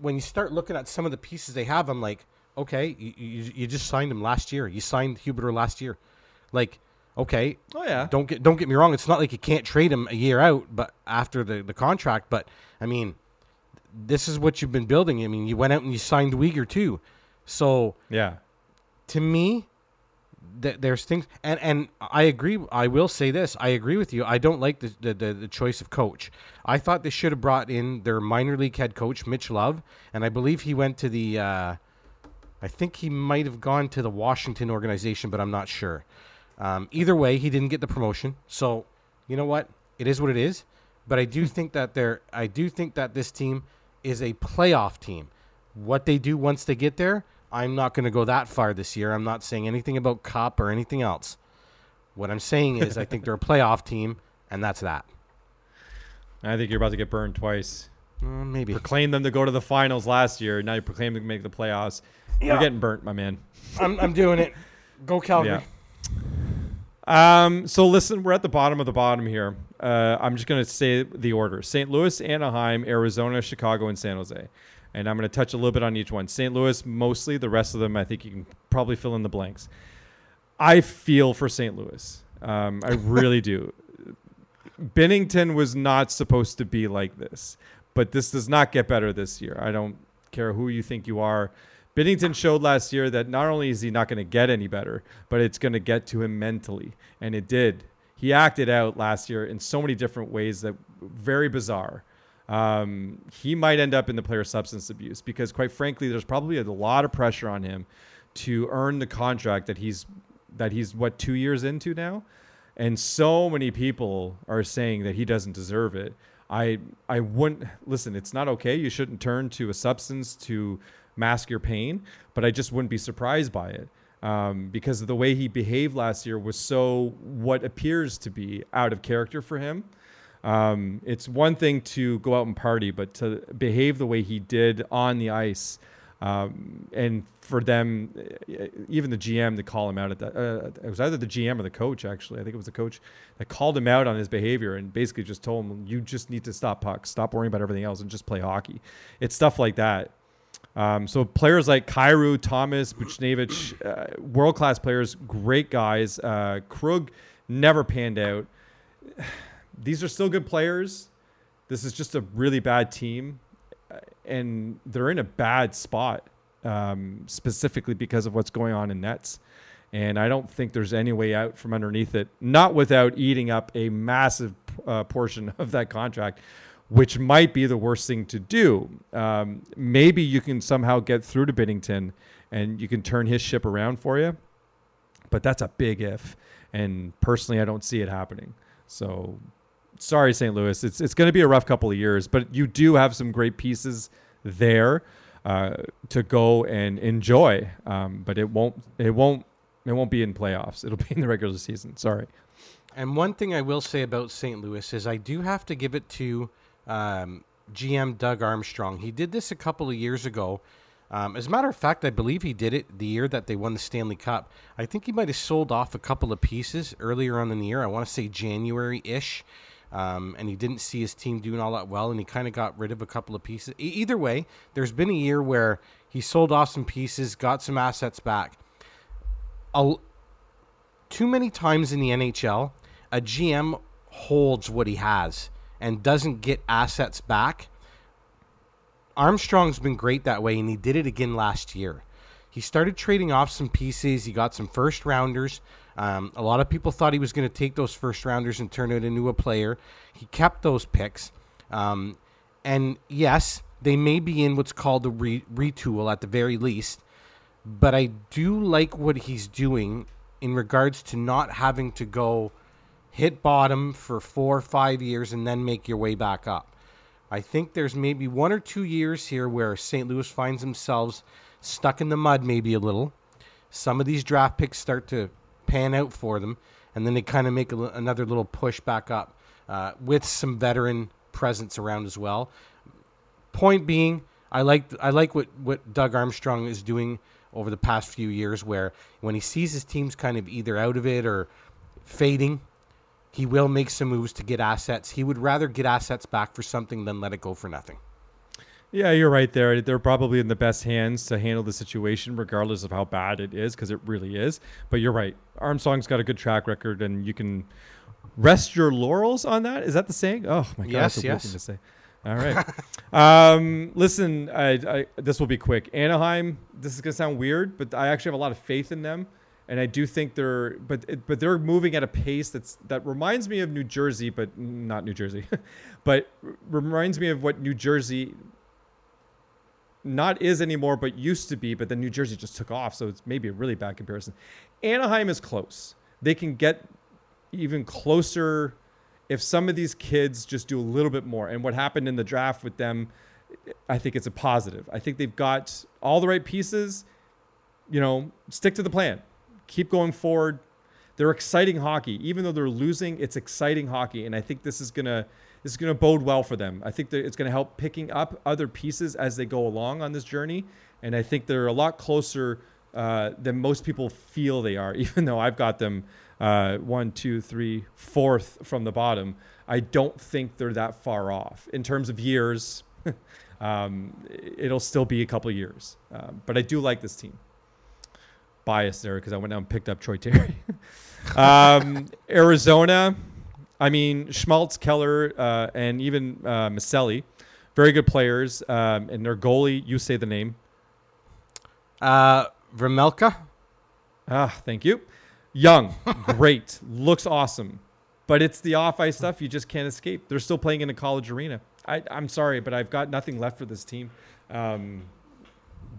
when you start looking at some of the pieces they have, I'm like, okay, you, you, you just signed him last year. You signed Huberdeau last year, like, okay, Oh yeah. don't get don't get me wrong. It's not like you can't trade him a year out, but after the, the contract. But I mean, this is what you've been building. I mean, you went out and you signed Weegar too. So Yeah. to me, th- there's things, and and I agree. I will say this: I agree with you. I don't like the the, the, the choice of coach. I thought they should have brought in their minor league head coach, Mitch Love, and I believe he went to the. Uh, I think he might have gone to the Washington organization, but I'm not sure. Um, either way, he didn't get the promotion. So, you know what? It is what it is. But I do think that they're. I do think that this team is a playoff team. What they do once they get there, I'm not going to go that far this year. I'm not saying anything about cup or anything else. What I'm saying is, I think they're a playoff team, and that's that. I think you're about to get burned twice. Uh, maybe. Proclaim them to go to the finals last year. Now you proclaim them to make the playoffs. You're getting burnt, my man. I'm, I'm doing it. Go Calgary. Yeah. Um, so listen, we're at the bottom of the bottom here. Uh, I'm just going to say the order: St. Louis, Anaheim, Arizona, Chicago, and San Jose. And I'm going to touch a little bit on each one. St. Louis, mostly. The rest of them, I think you can probably fill in the blanks. I feel for St. Louis. Um, I really do. Binnington was not supposed to be like this, but this does not get better this year. I don't care who you think you are. Binnington showed last year that not only is he not going to get any better, but it's going to get to him mentally, and it did. He acted out last year in so many different ways that very bizarre. Um, he might end up in the player substance abuse because, quite frankly, there's probably a lot of pressure on him to earn the contract that he's that he's what two years into now, and so many people are saying that he doesn't deserve it. I I wouldn't listen. It's not okay. You shouldn't turn to a substance to mask your pain, but I just wouldn't be surprised by it um, because the way he behaved last year was so what appears to be out of character for him. Um, it's one thing to go out and party, but to behave the way he did on the ice, um, and for them, uh, even the GM to call him out at that, uh, it was either the GM or the coach. Actually, I think it was the coach that called him out on his behavior and basically just told him, "You just need to stop pucks, stop worrying about everything else, and just play hockey." It's stuff like that. Um, so players like Kyrou, Thomas, Buchnevich, uh, world class players, great guys. Uh, Krug never panned out. These are still good players. This is just a really bad team, uh, and they're in a bad spot um, specifically because of what's going on in nets. And I don't think there's any way out from underneath it, not without eating up a massive uh, portion of that contract, which might be the worst thing to do. Um, maybe you can somehow get through to Binnington and you can turn his ship around for you. But that's a big if. And personally, I don't see it happening. So sorry, St. Louis. It's, it's going to be a rough couple of years, but you do have some great pieces there uh, to go and enjoy. Um, but it won't, it won't, it won't be in playoffs. It'll be in the regular season. Sorry. And one thing I will say about St. Louis is I do have to give it to um, GM Doug Armstrong. He did this a couple of years ago. Um, as a matter of fact, I believe he did it the year that they won the Stanley Cup. I think he might have sold off a couple of pieces earlier on in the year. I want to say January ish. Um, and he didn't see his team doing all that well, and he kind of got rid of a couple of pieces. E- either way, there's been a year where he sold off some pieces, got some assets back. A, too many times in the NHL, a GM holds what he has and doesn't get assets back. Armstrong's been great that way, and he did it again last year. He started trading off some pieces. He got some first rounders. Um, a lot of people thought he was going to take those first rounders and turn it into a player. He kept those picks. Um, and yes, they may be in what's called a re- retool at the very least. But I do like what he's doing in regards to not having to go hit bottom for four or five years and then make your way back up. I think there's maybe one or two years here where St. Louis finds themselves stuck in the mud, maybe a little. Some of these draft picks start to pan out for them, and then they kind of make a, another little push back up uh, with some veteran presence around as well. Point being, I like I like what what Doug Armstrong is doing over the past few years, where when he sees his teams kind of either out of it or fading, he will make some moves to get assets. He would rather get assets back for something than let it go for nothing. Yeah, you're right there. They're probably in the best hands to handle the situation, regardless of how bad it is, because it really is. But you're right. Armstrong's got a good track record, and you can rest your laurels on that. Is that the saying? Oh my god, yes, that's a yes. thing to say. All right. um, listen, I, I, this will be quick. Anaheim. This is gonna sound weird, but I actually have a lot of faith in them and I do think they're but but they're moving at a pace that's that reminds me of New Jersey, but not New Jersey, but reminds me of what New Jersey not is anymore, but used to be. But then New Jersey just took off, so it's maybe a really bad comparison. Anaheim is close; they can get even closer if some of these kids just do a little bit more. And what happened in the draft with them, I think it's a positive. I think they've got all the right pieces. You know, stick to the plan keep going forward. They're exciting hockey, even though they're losing. It's exciting hockey, and I think this is gonna this is gonna bode well for them. I think that it's gonna help picking up other pieces as they go along on this journey, and I think they're a lot closer uh, than most people feel they are. Even though I've got them uh, one, two, three, fourth from the bottom, I don't think they're that far off in terms of years. um, it'll still be a couple years, uh, but I do like this team bias there because I went down and picked up Troy Terry. um, Arizona, I mean Schmaltz, Keller, uh, and even uh, Maccelli, very good players. Um, and their goalie, you say the name. Uh, Vejmelka. Ah, thank you. Young, great, looks awesome, but it's the off ice stuff you just can't escape. They're still playing in a college arena. I, I'm sorry, but I've got nothing left for this team. Um,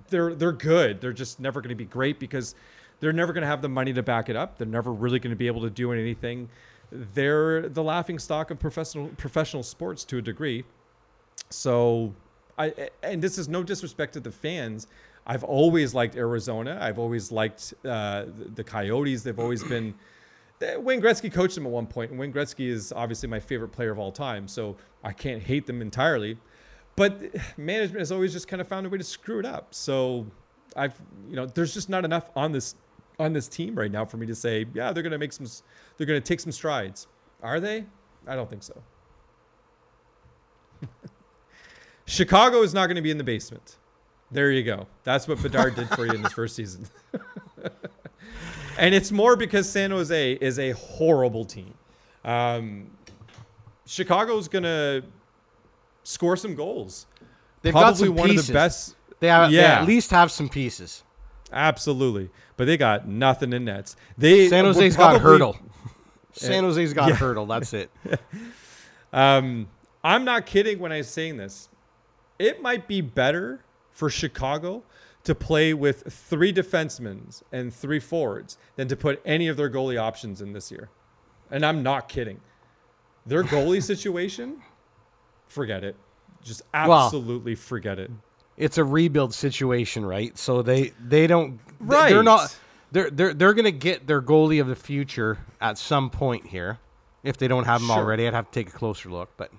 they're they're good. They're just never going to be great because they're never going to have the money to back it up. They're never really going to be able to do anything. They're the laughing stock of professional professional sports to a degree. So, I and this is no disrespect to the fans. I've always liked Arizona. I've always liked uh, the Coyotes. They've always been uh, Wayne Gretzky coached them at one point, and Wayne Gretzky is obviously my favorite player of all time, so I can't hate them entirely. But management has always just kind of found a way to screw it up. So I've, you know, there's just not enough on this on this team right now for me to say, yeah, they're going to make some, they're to take some strides. Are they? I don't think so. Chicago is not going to be in the basement. There you go. That's what Bedard did for you in his first season. and it's more because San Jose is a horrible team. Um, Chicago's going to score some goals. They've Probably got some one pieces. of the best. They, have, they Yeah. at least have some pieces. Absolutely. But they got nothing in nets. They San Jose's got probably- Hertl. San Jose's got yeah. Hertl. That's it. Um, I'm not kidding when I'm saying this. It might be better for Chicago to play with three defensemen and three forwards than to put any of their goalie options in this year. And I'm not kidding. Their goalie situation, forget it. Just Well- absolutely forget it. It's a rebuild situation, right? So they they don't Right. They're not. They're they're they're gonna get their goalie of the future at some point here. If they don't have him Sure. already, I'd have to take a closer look. But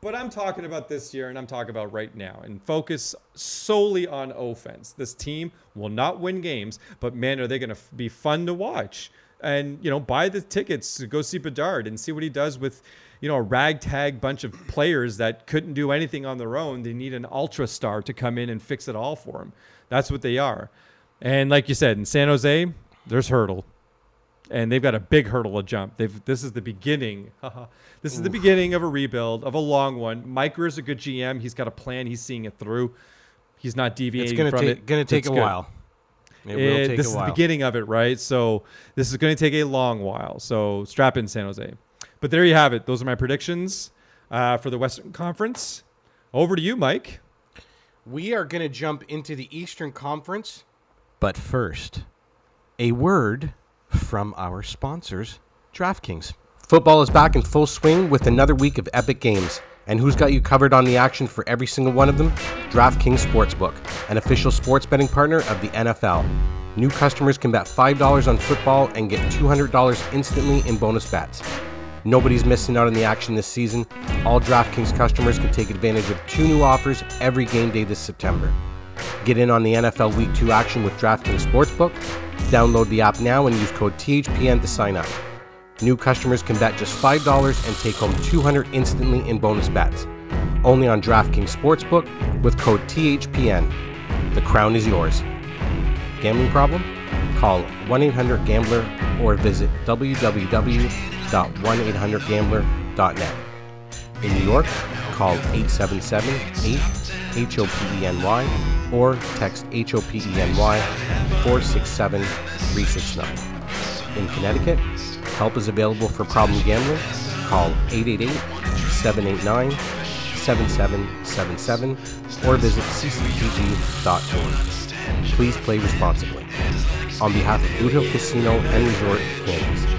But I'm talking about this year and I'm talking about right now and focus solely on offense. This team will not win games, but man, are they going to f- be fun to watch. And, you know, buy the tickets to go see Bedard and see what he does with, you know, a ragtag bunch of players that couldn't do anything on their own. They need an ultra star to come in and fix it all for them. That's what they are. And like you said, in San Jose, there's Hertl and they've got a big hurdle to jump. They've this is the beginning. this is the beginning of a rebuild of a long one. Mike is a good GM. He's got a plan. He's seeing it through. He's not deviating it's gonna from take it. gonna take It's a good. while. It will Eh, take this is the beginning of it, right? So this is going to take a long while. So strap in, San Jose. But there you have it. Those are my predictions uh, for the Western Conference. Over to you, Mike. We are going to jump into the Eastern Conference. But first, a word from our sponsors, DraftKings. Football is back in full swing with another week of epic games. And who's got you covered on the action for every single one of them? DraftKings Sportsbook, an official sports betting partner of the NFL. New customers can bet $5 on football and get $200 instantly in bonus bets. Nobody's missing out on the action this season. All DraftKings customers can take advantage of two new offers every game day this September. Get in on the NFL Week 2 action with DraftKings Sportsbook. Download the app now and use code THPN to sign up. New customers can bet just $5 and take home 200 instantly in bonus bets. Only on DraftKings Sportsbook with code THPN. The crown is yours. Gambling problem? Call 1 800 Gambler or visit www.1800Gambler.net. In New York, call 877 8 HOPENY or text HOPENY 467 369. In Connecticut, help is available for problem gambling. Call 888 789 7777 or visit ccpg.org. Please play responsibly. On behalf of Blue Hill Casino and Resort, Kansas.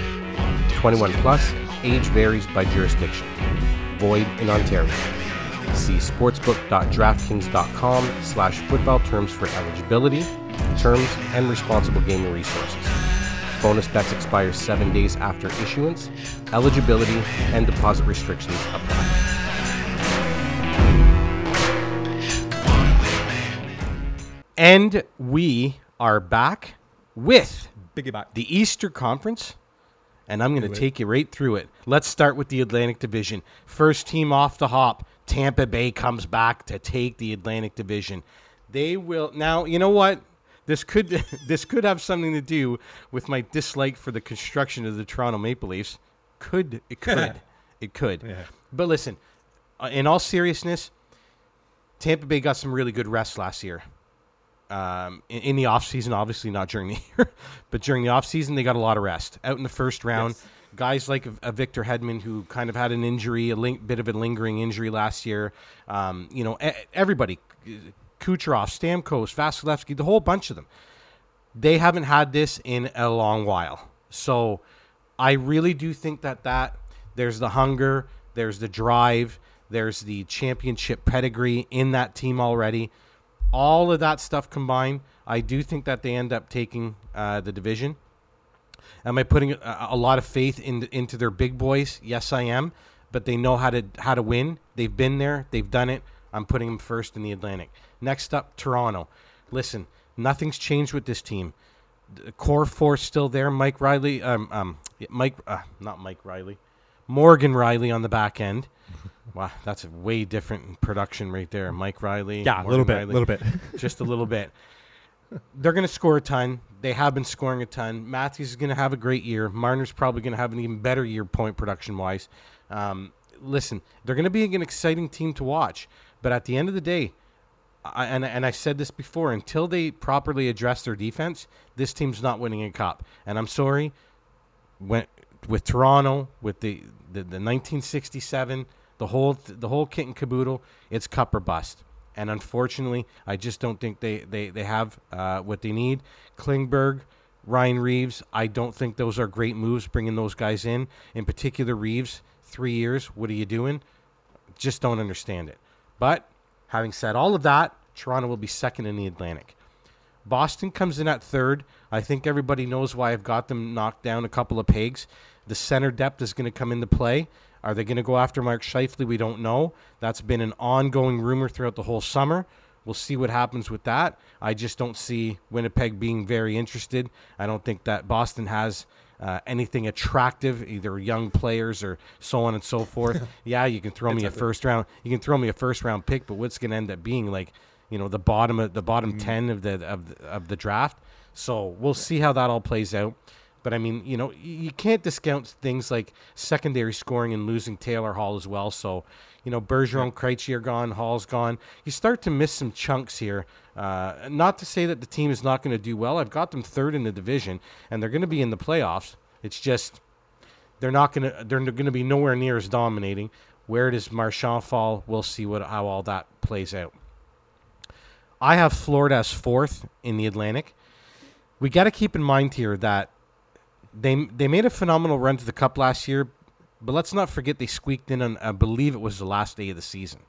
21 plus, age varies by jurisdiction. Void in Ontario. See sportsbook.draftkings.com slash football terms for eligibility, terms, and responsible gaming resources. Bonus bets expire seven days after issuance. Eligibility and deposit restrictions apply. And we are back with Biggie back. the Easter Conference, and I'm going to take you right through it. Let's start with the Atlantic Division. First team off the hop, Tampa Bay comes back to take the Atlantic Division. They will now. You know what? This could this could have something to do with my dislike for the construction of the Toronto Maple Leafs. Could it could it could? Yeah. But listen, uh, in all seriousness, Tampa Bay got some really good rest last year um, in, in the offseason, obviously not during the year, but during the offseason, they got a lot of rest. Out in the first round, Yes. guys like a, a Victor Hedman, who kind of had an injury, a link, bit of a lingering injury last year. Um, you know, e- everybody, Kucherov, Stamkos, Vasilevskiy, the whole bunch of them. They haven't had this in a long while. So I really do think that that there's the hunger, there's the drive, there's the championship pedigree in that team already all of that stuff combined, I do think that they end up taking uh, the division. Am I putting a, a lot of faith in, into their big boys? Yes, I am. But they know how to how to win. They've been there. They've done it. I'm putting them first in the Atlantic. Next up, Toronto. Listen, nothing's changed with this team. The core force still there. Mike Riley. um, um, Mike, uh, not Mike Riley. Morgan Rielly on the back end. Wow, that's a way different production right there. Mike Riley. Yeah, a little bit, a little bit. just a little bit. They're going to score a ton. They have been scoring a ton. Matthews is going to have a great year. Marner's probably going to have an even better year point production wise. Um, listen, they're going to be an exciting team to watch. But at the end of the day, I, and and I said this before, until they properly address their defense, this team's not winning a cup. And I'm sorry, when with Toronto, with the, the, the 1967, the whole the whole kit and caboodle, it's cup or bust. And unfortunately, I just don't think they they they have uh, what they need. Klingberg. Ryan Reaves, I don't think those are great moves bringing those guys in. In particular, Reaves, three years. What are you doing? Just don't understand it. But having said all of that, Toronto will be second in the Atlantic. Boston comes in at third. I think everybody knows why I've got them knocked down a couple of pegs. The center depth is going to come into play. Are they going to go after Mark Scheifele? We don't know. That's been an ongoing rumor throughout the whole summer. We'll see what happens with that. I just don't see Winnipeg being very interested. I don't think that Boston has uh, anything attractive, either young players or so on and so forth. yeah, you can throw me a first round. You can throw me a first round pick, but what's going to end up being like, you know, the bottom of the bottom mm-hmm. ten of the of the, of the draft. So we'll see how that all plays out. But I mean, you know, you can't discount things like secondary scoring and losing Taylor Hall as well. So, you know, Bergeron, Krejci are gone, Hall's gone. You start to miss some chunks here. Uh, not to say that the team is not going to do well. I've got them third in the division, and they're going to be in the playoffs. It's just they're not going to they're going to be nowhere near as dominating. Where does Marchand fall? We'll see what how all that plays out. I have Florida as fourth in the Atlantic. We got to keep in mind here that they they made a phenomenal run to the Cup last year, but let's not forget they squeaked in on I believe it was the last day of the season,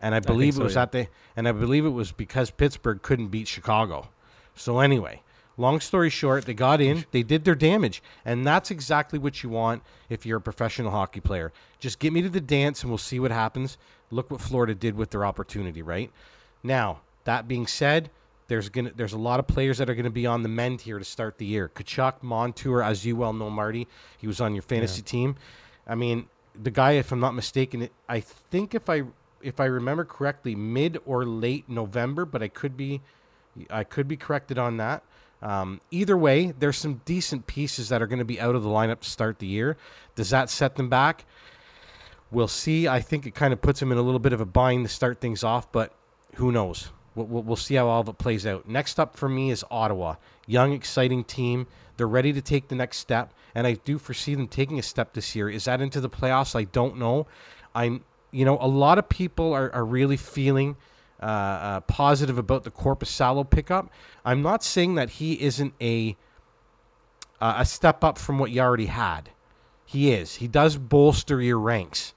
and I believe I it was yeah. at the and I believe it was because Pittsburgh couldn't beat Chicago. So anyway, long story short, they got in, they did their damage, and that's exactly what you want if you're a professional hockey player. Just get me to the dance, and we'll see what happens. Look what Florida did with their opportunity, right? Now, that being said, there's gonna there's a lot of players that are gonna be on the mend here to start the year. Tkachuk, Montour, as you well know, Marty, he was on your fantasy yeah. team. I mean, the guy, if I'm not mistaken, I think if I if I remember correctly, mid or late November, but I could be I could be corrected on that. Um, either way, there's some decent pieces that are going to be out of the lineup to start the year. Does that set them back? We'll see. I think it kind of puts them in a little bit of a bind to start things off, but who knows? We'll, we'll, see how all of it plays out. Next up for me is Ottawa. Young, exciting team. They're ready to take the next step, and I do foresee them taking a step this year. Is that into the playoffs? I don't know. I'm, you know, a lot of people are, are really feeling uh, uh, positive about the Korpisalo pickup. I'm not saying that he isn't a uh, a step up from what you already had. He is. He does bolster your ranks.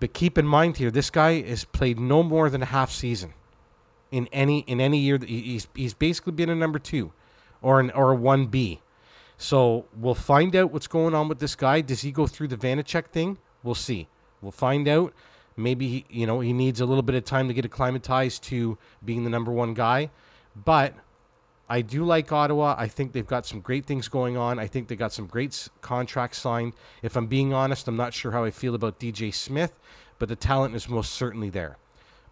But keep in mind here, this guy has played no more than a half season in any in any year. That he's he's basically been a number two, or an or a one B. So we'll find out what's going on with this guy. Does he go through the Vanecek thing? We'll see. We'll find out. Maybe he, you know he needs a little bit of time to get acclimatized to being the number one guy, but I do like Ottawa. I think they've got some great things going on. I think they got some great contracts signed. If I'm being honest, I'm not sure how I feel about DJ Smith, but the talent is most certainly there.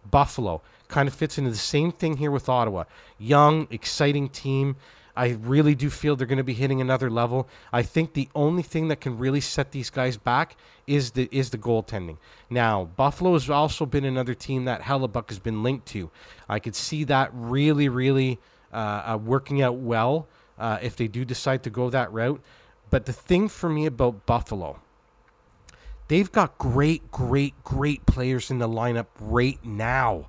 Buffalo kind of fits into the same thing here with Ottawa. Young, exciting team. I really do feel they're going to be hitting another level. I think the only thing that can really set these guys back is the is the goaltending. Now, Buffalo has also been another team that Hellebuyck has been linked to. I could see that really, really uh, uh, working out well uh, if they do decide to go that route. But the thing for me about Buffalo They've got great, great, great players in the lineup right now.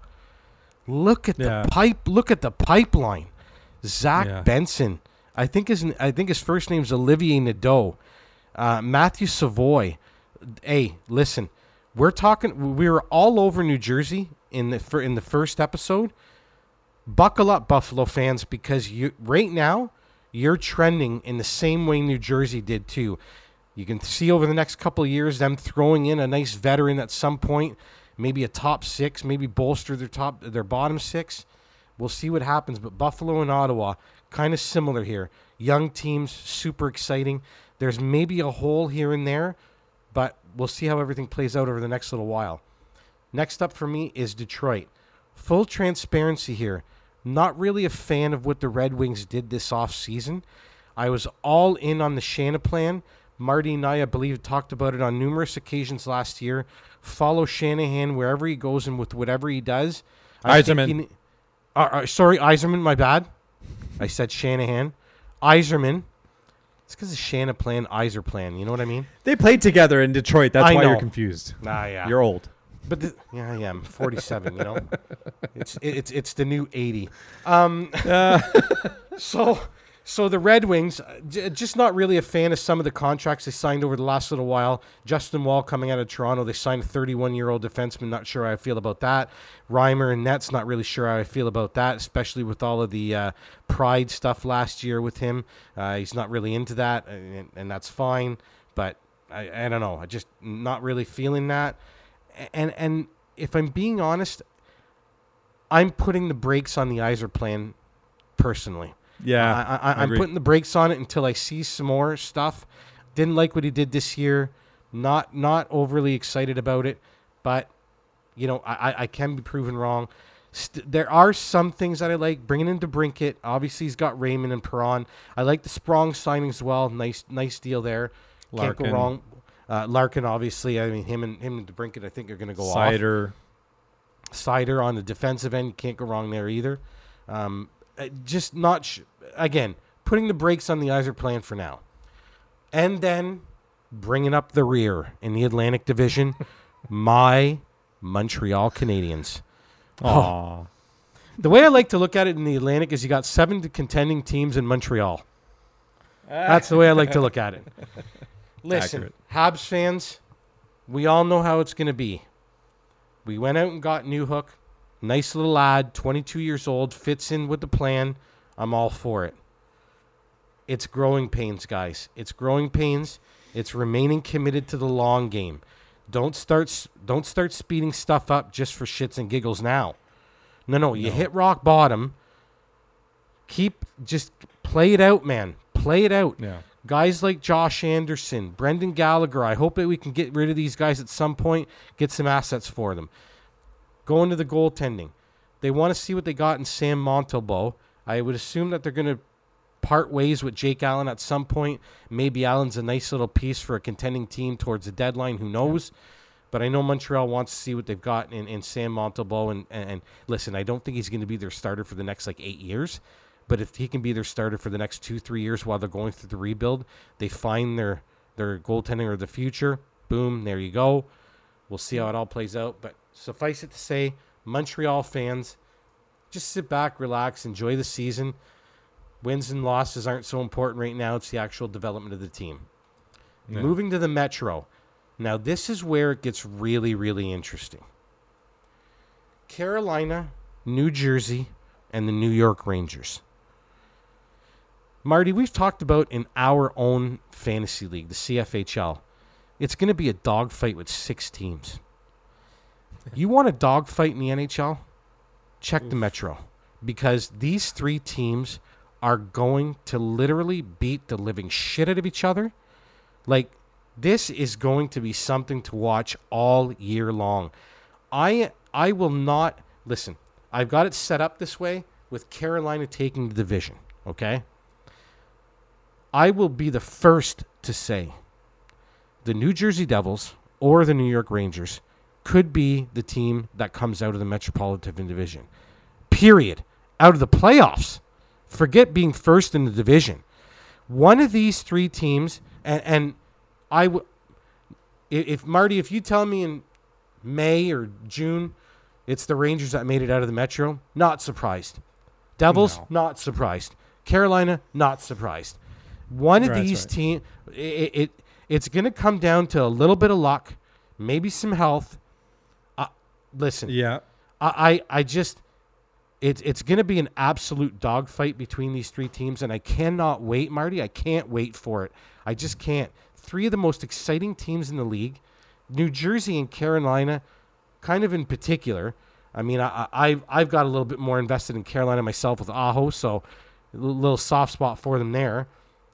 Look at yeah. the pipe. Look at the pipeline. Zach yeah. Benson. I think his I think his first name is Olivier Nadeau. Uh, Matthew Savoie. Hey, listen, we're talking. We were all over New Jersey in the for, in the first episode. Buckle up, Buffalo fans, because you right now you're trending in the same way New Jersey did too. You can see over the next couple of years them throwing in a nice veteran at some point, maybe a top six, maybe bolster their top their bottom six. We'll see what happens. But Buffalo and Ottawa, kind of similar here. Young teams, super exciting. There's maybe a hole here and there, but we'll see how everything plays out over the next little while. Next up for me is Detroit. Full transparency here. Not really a fan of what the Red Wings did this offseason. I was all in on the Shanna plan. Marty and I, I believe, talked about it on numerous occasions last year. Follow Shanahan wherever he goes and with whatever he does. I think he uh, uh, sorry, Yzerman, my bad. I said Shanahan. Yzerman. It's because of Shanna plan, Iser plan. You know what I mean? They played together in Detroit. That's I why you're confused. Ah, yeah. You're old. But the, yeah, I am 47. You know, it's it, it's it's the new 80. Um, so so the Red Wings, uh, just not really a fan of some of the contracts they signed over the last little while. Justin Holl coming out of Toronto, they signed a 31 year old defenseman. Not sure how I feel about that. Reimer and Nets, not really sure how I feel about that, especially with all of the uh, pride stuff last year with him. Uh, he's not really into that, and, and that's fine. But I, I don't know. I just not really feeling that and and if I'm being honest, I'm putting the brakes on the Iser plan personally. Yeah. I, I, I'm agree. putting the brakes on it until I see some more stuff. Didn't like what he did this year. Not not overly excited about it, but you know I, I- can be proven wrong. St- there are some things that I like. Bringing in DeBrincat. Obviously, he's got Raymond and Perron. I like the Sprong signing as well. Nice nice deal there. Can't go Larkin. wrong. Uh, Larkin, obviously. I mean, him and him and DeBrincat, I think, are going to go off. Seider. Seider on the defensive end, you can't go wrong there either. Um, Uh, just not sh- again putting the brakes on the Iser plan for now, and then bringing up the rear in the Atlantic Division. my Montreal Canadiens. Aw. The way I like to look at it in the Atlantic is you got seven contending teams in Montreal. That's the way I like to look at it. Listen, Accurate. Habs fans, we all know how it's going to be. We went out and got Newhook. Nice little lad, 22 years old, fits in with the plan. I'm all for it. It's growing pains, guys. It's growing pains. It's remaining committed to the long game. Don't start don't start speeding stuff up just for shits and giggles now. No, no, you hit rock bottom. Keep just play it out, man. Play it out. Yeah. Guys like Josh Anderson, Brendan Gallagher. I hope that we can get rid of these guys at some point, get some assets for them. Go to the goaltending. They want to see what they got in Sam Montembeault. I would assume that they're going to part ways with Jake Allen at some point. Maybe Allen's a nice little piece for a contending team towards the deadline. Who knows? But I know Montreal wants to see what they've got in, in Sam Montembeault. And, and, and listen, I don't think he's going to be their starter for the next like eight years. But if he can be their starter for the next two, three years while they're going through the rebuild, they find their their goaltending of the future. Boom, there you go. We'll see how it all plays out. But suffice it to say, Montreal fans, just sit back, relax, enjoy the season. Wins and losses aren't so important right now. It's the actual development of the team. Yeah. Moving to the Metro. Now, this is where it gets really, really interesting. Carolina, New Jersey, and the New York Rangers. Marty, we've talked about in our own fantasy league, the CFHL. It's going to be a dogfight with six teams. You want a dogfight in the NHL? Check the Metro. Because these three teams are going to literally beat the living shit out of each other. Like, this is going to be something to watch all year long. I I will not listen. I've got it set up this way with Carolina taking the division, okay? I will be the first to say the New Jersey Devils or the New York Rangers could be the team that comes out of the Metropolitan Division. Period. Out of the playoffs. Forget being first in the division. One of these three teams, and, and I would, if Marty, if you tell me in May or June, it's the Rangers that made it out of the Metro, not surprised. Devils, No. not surprised. Carolina, not surprised. One of Right, these right. teams, it, it it's going to come down to a little bit of luck, maybe some health. Listen, Yeah. I, I I just it's it's going to be an absolute dogfight between these three teams, and I cannot wait, Marty. I can't wait for it. I just can't. Three of the most exciting teams in the league, New Jersey and Carolina, kind of in particular. I mean, I, I I've got a little bit more invested in Carolina myself with Aho, so a little soft spot for them there.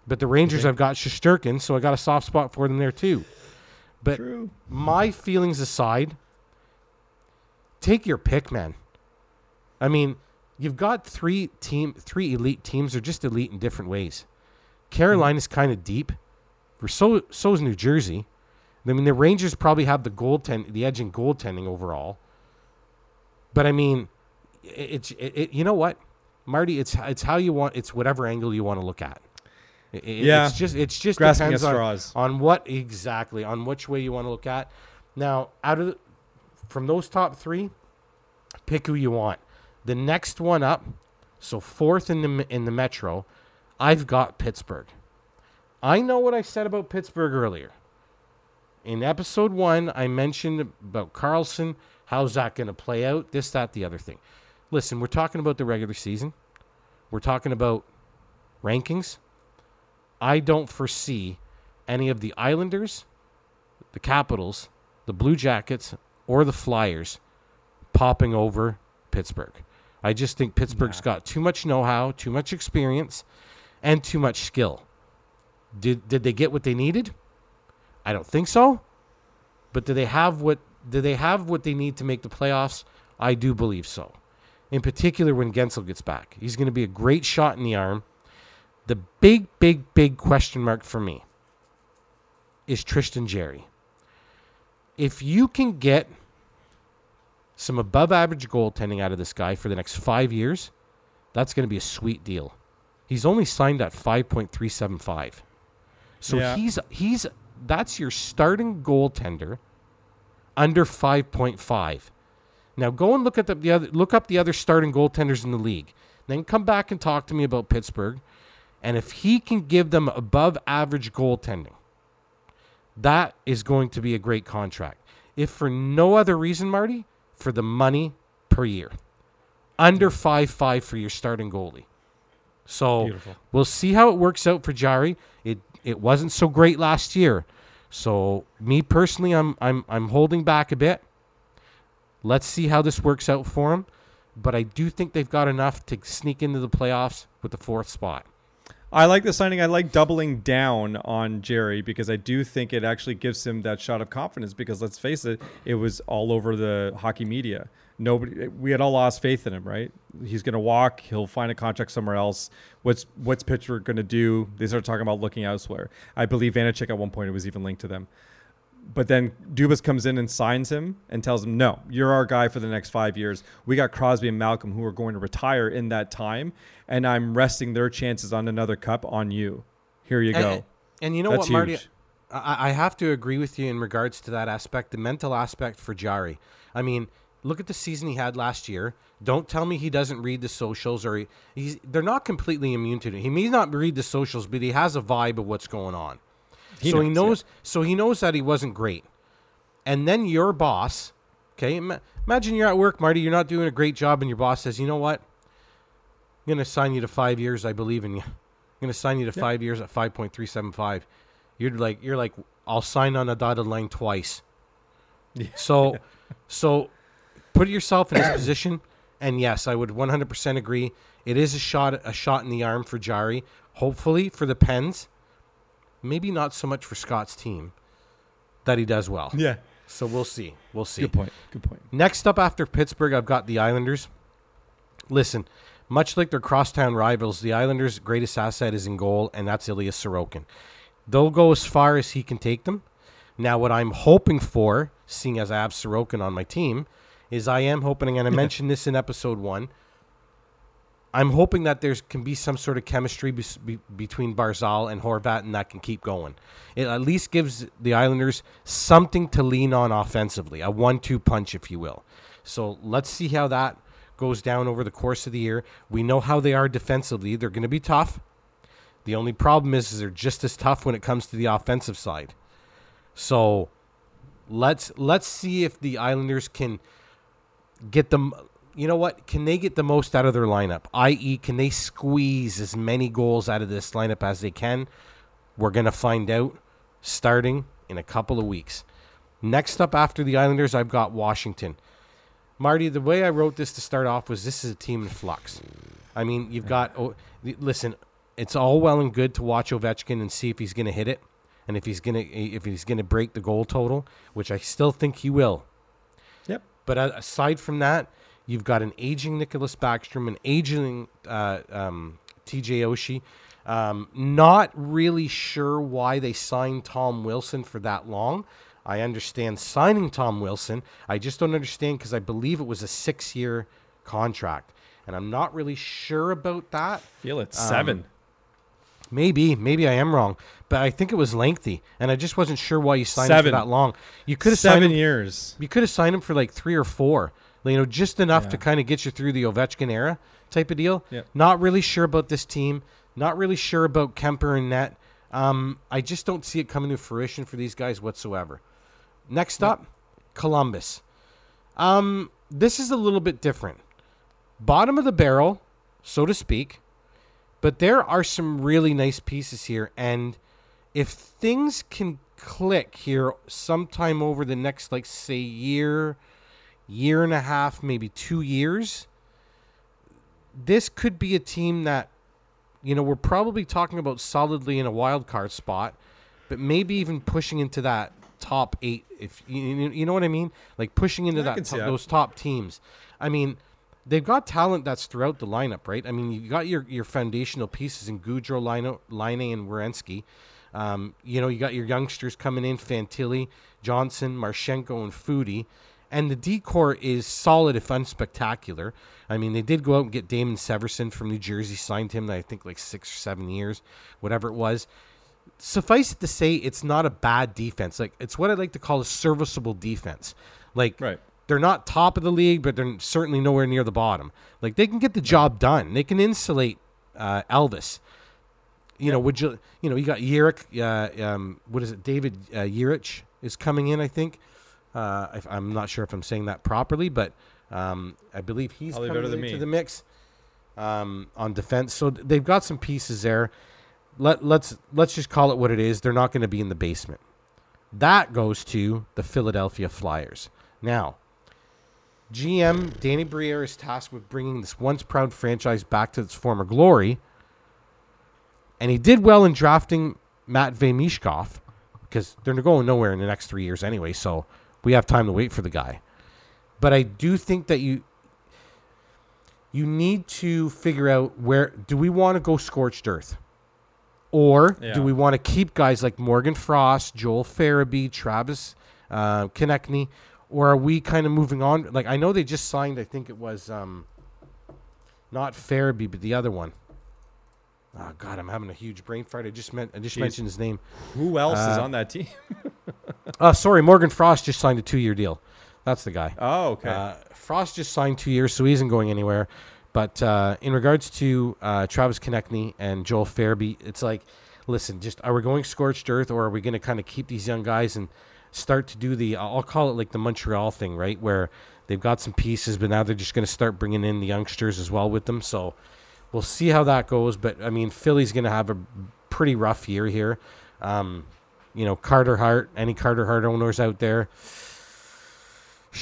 But the Rangers, I've got Shesterkin, so I got a soft spot for them there too. But True. my feelings aside, take your pick, man. I mean, you've got three team, three elite teams. They're just elite in different ways. Carolina's kind of deep. For so so is New Jersey. I mean, the Rangers probably have the goaltend, the edge in goaltending overall. But I mean, it's it, it, you know what, Marty? It's it's how you want. It's whatever angle you want to look at. It- Yeah. it's just it's just Grasping depends on, on what exactly on which way you want to look at. Now, out of the, from those top three, pick who you want. The next one up, so fourth in the in the Metro, I've got Pittsburgh. I know what I said about Pittsburgh earlier. In episode one, I mentioned about Karlsson. How's that going to play out? This, that, the other thing. Listen, we're talking about the regular season. We're talking about rankings. I don't foresee any of the Islanders, the Capitals, the Blue Jackets, or the Flyers popping over Pittsburgh. I just think Pittsburgh's got too much know-how, too much experience, and too much skill. Did did they get what they needed? I don't think so. But do they have what do they have what they need to make the playoffs? I do believe so. In particular when Guentzel gets back. He's going to be a great shot in the arm. The big big big question mark for me is Tristan Jarry. If you can get some above average goaltending out of this guy for the next 5 years, that's going to be a sweet deal. He's only signed at 5.375. So Yeah. he's he's that's your starting goaltender under 5.5. Now go and look at the, the other look up the other starting goaltenders in the league. Then come back and talk to me about Pittsburgh. And if he can give them above average goaltending, that is going to be a great contract. If for no other reason, Marty, for the money per year. Under five five for your starting goalie. So Beautiful. we'll see how it works out for Jarry. It it wasn't so great last year. So me personally, I'm I'm I'm holding back a bit. Let's see how this works out for him. But I do think they've got enough to sneak into the playoffs with the fourth spot. I like the signing. I like doubling down on Jarry because I do think it actually gives him that shot of confidence. Because let's face it, it was all over the hockey media. Nobody, we had all lost faith in him. Right? He's going to walk. He'll find a contract somewhere else. What's what's Pittsburgh going to do? They started talking about looking elsewhere. I believe Vanecek at one point it was even linked to them. But then Dubas comes in and signs him and tells him, "No, you're our guy for the next five years. We got Crosby and Malkin who are going to retire in that time, and I'm resting their chances on another cup on you. Here you go." And, and you know That's what, Marty? huge. I, I have to agree with you in regards to that aspect, the mental aspect for Jarry. I mean, look at the season he had last year. Don't tell me he doesn't read the socials or he, he's. They're not completely immune to it. He may not read the socials, but he has a vibe of what's going on. He so he knows, yeah. So he knows that he wasn't great. And then your boss, okay, ima- imagine you're at work, Marty. You're not doing a great job, and your boss says, "You know what? I'm going to sign you to five years. I believe in you. I'm going to sign you to five years at 5.375." You're like, you're like, I'll sign on a dotted line twice. So, so put yourself in this position, and yes, I would 100% agree. It is a shot, a shot in the arm for Jarry. Hopefully for the Pens, maybe not so much for Scott's team that he does well. Yeah, So we'll see. We'll see. good point. Good point. Next up after Pittsburgh, I've got the Islanders. Listen, much like their crosstown rivals, the Islanders' greatest asset is in goal, and that's Ilya Sorokin. They'll go as far as he can take them. Now, what I'm hoping for, seeing as I have Sorokin on my team, is I am hoping, and I mentioned this in episode one, I'm hoping that there can be some sort of chemistry bes- be- between Barzal and Horvat, and that can keep going. It at least gives the Islanders something to lean on offensively, a one-two punch, if you will. So let's see how that goes down over the course of the year. We know how they are defensively; they're going to be tough. The only problem is, is they're just as tough when it comes to the offensive side. So let's let's see if the Islanders can get them you know what? Can they get the most out of their lineup? I.e., can they squeeze as many goals out of this lineup as they can? We're going to find out starting in a couple of weeks. Next up after the Islanders, I've got Washington. Marty, the way I wrote this to start off was this is a team in flux. I mean, you've got, oh, listen, it's all well and good to watch Ovechkin and see if he's going to hit it and if he's going to if he's going to break the goal total, which I still think he will. Yep. But aside from that, you've got an aging Nicklas Backstrom, an aging uh, um, TJ Oshie. Um, not really sure why they signed Tom Wilson for that long. I understand signing Tom Wilson. I just don't understand because I believe it was a six year contract. And I'm not really sure about that. Feel it. Seven. Um, maybe, maybe I am wrong, but I think it was lengthy, and I just wasn't sure why you signed Seven. him for that long. You could have seven signed him, years. You could have signed him for like three or four, you know, just enough yeah. to kind of get you through the Ovechkin era type of deal. Yep. Not really sure about this team. Not really sure about Kuemper and Net. Um, I just don't see it coming to fruition for these guys whatsoever. Next yep. up, Columbus. Um, this is a little bit different. Bottom of the barrel, so to speak. But there are some really nice pieces here. And if things can click here sometime over the next, like, say, year, year and a half, maybe two years, this could be a team that, you know, we're probably talking about solidly in a wild card spot, but maybe even pushing into that top eight. If you, you know what I mean, like pushing into that, top, those top teams. I mean, they've got talent that's throughout the lineup, right? I mean, you got your your foundational pieces in Gaudreau, Line, Laine, and Werenski. Um, you know, you got your youngsters coming in: Fantilli, Johnson, Marchenko, and Foudy. And the decor is solid, if unspectacular. I mean, they did go out and get Damon Severson from New Jersey, signed him, I think, like six or seven years, whatever it was. Suffice it to say, it's not a bad defense. Like it's what I like to call a serviceable defense. Like right they're not top of the league, but they're certainly nowhere near the bottom. Like they can get the job done. They can insulate uh, Elvis. You know, would you? You know, you got Yerich. Uh, um, what is it? David uh, Yerich is coming in. I think. Uh, I'm not sure if I'm saying that properly, but um, I believe he's Probably coming into me. the mix um, on defense. So they've got some pieces there. Let let's let's just call it what it is. They're not going to be in the basement. That goes to the Philadelphia Flyers. Now, GM Danny Briere is tasked with bringing this once proud franchise back to its former glory. And he did well in drafting Matt Michkov because they're going nowhere in the next three years anyway. So we have time to wait for the guy. But I do think that you you need to figure out where do we want to go scorched earth, or yeah. do we want to keep guys like Morgan Frost, Joel Farabee, Travis uh, Konecny, or are we kind of moving on? Like I know they just signed. I think it was um, not Farabee, but the other one. Oh God, I'm having a huge brain fart. I just meant I just Jeez. mentioned his name. Who else uh, is on that team? uh, sorry, Morgan Frost just signed a two-year deal. That's the guy. Oh, okay. Uh, Frost just signed two years, so he isn't going anywhere. But uh, in regards to uh, Travis Konecny and Joel Farabee, it's like, listen, just are we going scorched earth, or are we going to kind of keep these young guys and start to do the I'll call it like the Montreal thing, right? Where they've got some pieces, but now they're just going to start bringing in the youngsters as well with them. So we'll see how that goes. But I mean, Philly's going to have a pretty rough year here. Um, you know, Carter Hart, any Carter Hart owners out there,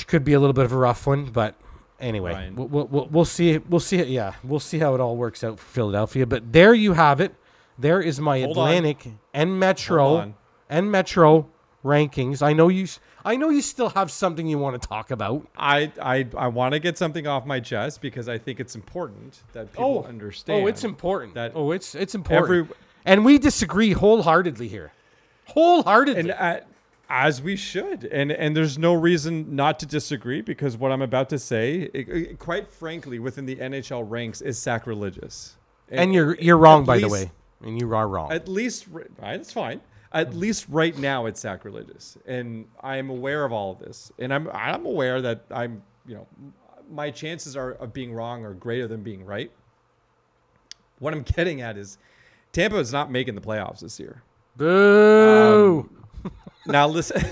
could be a little bit of a rough one, but anyway, we'll, we'll, we'll see. We'll see it. Yeah, we'll see how it all works out for Philadelphia. But there you have it. There is my Hold Atlantic on. and Metro and Metro rankings. I know you. I know you still have something you want to talk about. I I, I want to get something off my chest because I think it's important that people oh, oh understand. Oh, it's important. That oh, it's it's important. Every, and we disagree wholeheartedly here. Wholeheartedly. And at, as we should, and and there's no reason not to disagree because what I'm about to say, it, it, quite frankly, within the NHL ranks, is sacrilegious. And, and you're you're wrong, by least, the way, and you are wrong. At least, right? It's fine at least right now it's sacrilegious and i'm aware of all of this and i'm i'm aware that i'm you know my chances are of being wrong are greater than being right. What i'm getting at is tampa is not making the playoffs this year. Boo! Um, now listen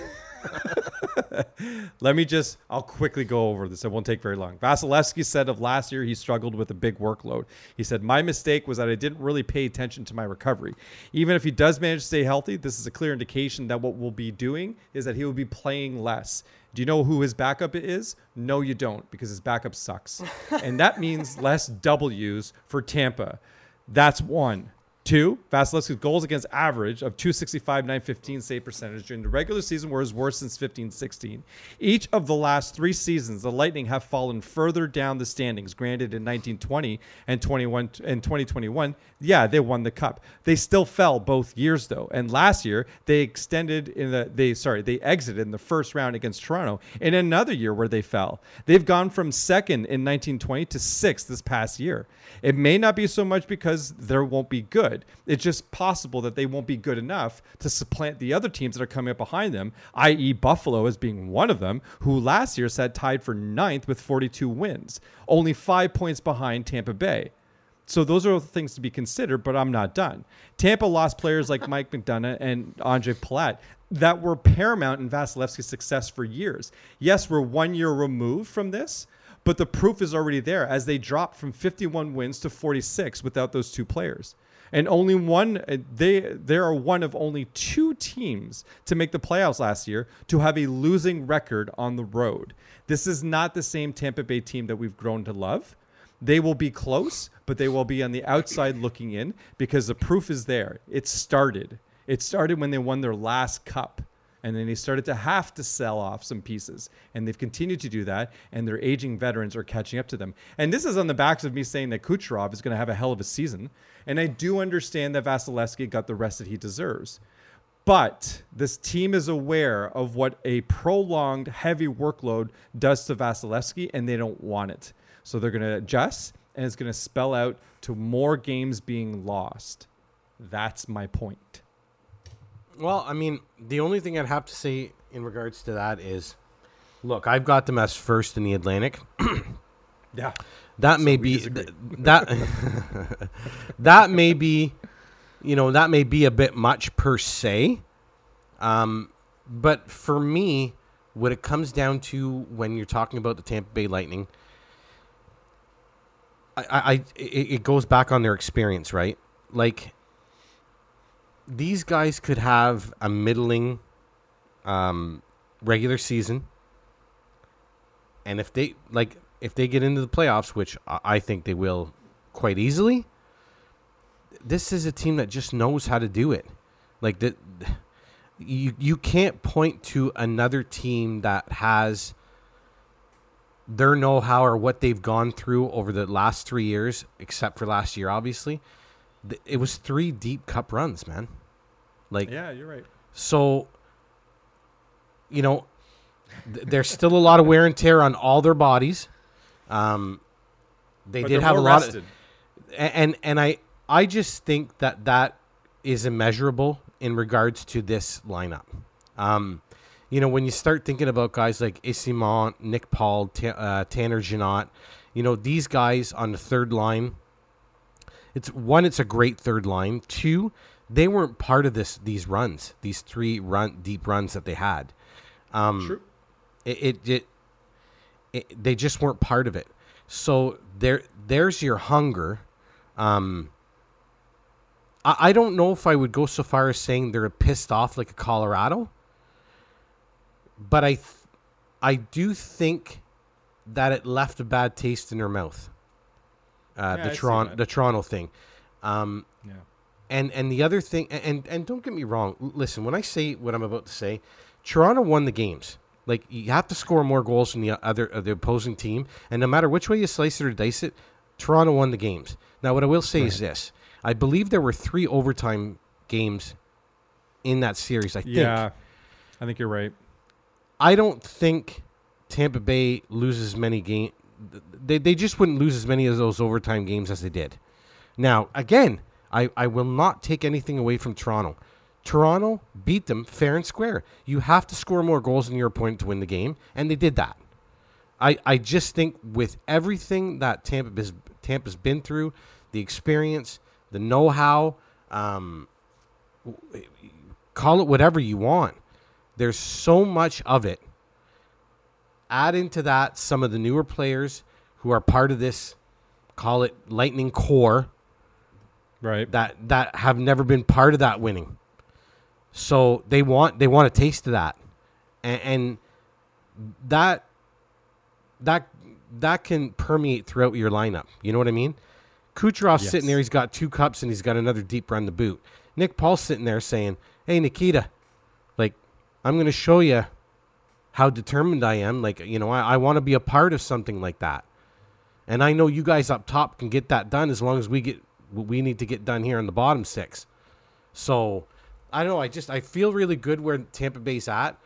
Let me just, I'll quickly go over this. It won't take very long. Vasilevskiy said of last year he struggled with a big workload. He said, My mistake was that I didn't really pay attention to my recovery. Even if he does manage to stay healthy, this is a clear indication that what we'll be doing is that he will be playing less. Do you know who his backup is? No, you don't, because his backup sucks. and that means less W's for Tampa. That's one. Two, Vasilevskiy's goals against average of 265, 915 save percentage during the regular season were his worst since 15 16. Each of the last three seasons, the Lightning have fallen further down the standings. Granted, in 1920 and 21 and 2021, yeah, they won the cup. They still fell both years though. And last year, they extended in the they sorry, they exited in the first round against Toronto in another year where they fell. They've gone from second in 1920 to sixth this past year. It may not be so much because there won't be good. It's just possible that they won't be good enough to supplant the other teams that are coming up behind them, i.e., Buffalo as being one of them, who last year sat tied for ninth with 42 wins, only five points behind Tampa Bay. So those are things to be considered, but I'm not done. Tampa lost players like Mike McDonagh and Andre Palat that were paramount in Vasilevskiy's success for years. Yes, we're one year removed from this, but the proof is already there as they dropped from 51 wins to 46 without those two players. And only one uh, they they are one of only two teams to make the playoffs last year to have a losing record on the road. This is not the same Tampa Bay team that we've grown to love. They will be close, but they will be on the outside looking in because the proof is there. It started. It started when they won their last cup and then they started to have to sell off some pieces. And they've continued to do that and their aging veterans are catching up to them. And this is on the backs of me saying that kucherov is going to have a hell of a season. And i do understand that vasilevskiy got the rest that he deserves. But this team is aware of what a prolonged heavy workload does to vasilevskiy and they don't want it. So they're going to adjust and it's going to spell out to more games being lost. That's my point Well, I mean, the only thing I'd have to say in regards to that is, look, I've got them as first in the Atlantic. yeah That may be th- that that may be, you know, that may be a bit much per se. Um, but for me, what it comes down to when you're talking about the Tampa Bay Lightning, I, I, I it, it goes back on their experience, right? Like these guys could have a middling um, regular season, and if they like, if they get into the playoffs, which I think they will quite easily, this is a team that just knows how to do it. Like that, you you can't point to another team that has their know-how or what they've gone through over the last three years, except for last year, obviously. It was three deep cup runs, man. Like yeah you're right so, you know, th- there's still a lot of wear and tear on all their bodies. Um, they But did have a lot rested. of, and and I I just think that that is immeasurable in regards to this lineup. Um, you know, when you start thinking about guys like Eyssimont, Nick Paul, Ta- uh, Tanner Jeannot, you know, these guys on the third line. It's one, it's a great third line. Two, they weren't part of this these runs, these three run deep runs that they had. Um, True. it, it, it, it they just weren't part of it. So there there's your hunger. Um, I, I don't know if I would go so far as saying they're pissed off like a Colorado, but I th- I do think that it left a bad taste in their mouth. Uh, Yeah, the Toronto the Toronto thing. Um, Yeah. And and the other thing, and and don't get me wrong. Listen, when I say what I'm about to say, Toronto won the games. Like you have to score more goals than the other uh, the opposing team, and no matter which way you slice it or dice it, Toronto won the games. Now, what I will say is this: I believe there were three overtime games in that series. I think. Yeah. I think you're right. I don't think Tampa Bay loses many game. They they just wouldn't lose as many of those overtime games as they did. Now again, I I will not take anything away from Toronto. Toronto beat them fair and square. You have to score more goals than your opponent to win the game, and they did that. I, I just think with everything that Tampa has, Tampa's been through, the experience, the know-how, um, call it whatever you want. There's so much of it. Add into that some of the newer players who are part of this, call it Lightning core, Right. that that have never been part of that winning. So they want they want a taste of that, and, and that that that can permeate throughout your lineup. You know what I mean? Kucherov's Yes. sitting there. He's got two cups and he's got another deep run to boot. Nick Paul's sitting there saying, "Hey Nikita, like I'm going to show you how determined I am. Like you know, I, I want to be a part of something like that." And I know you guys up top can get that done as long as we get we need to get done here in the bottom six. So I don't know. I just I feel really good where Tampa Bay's at.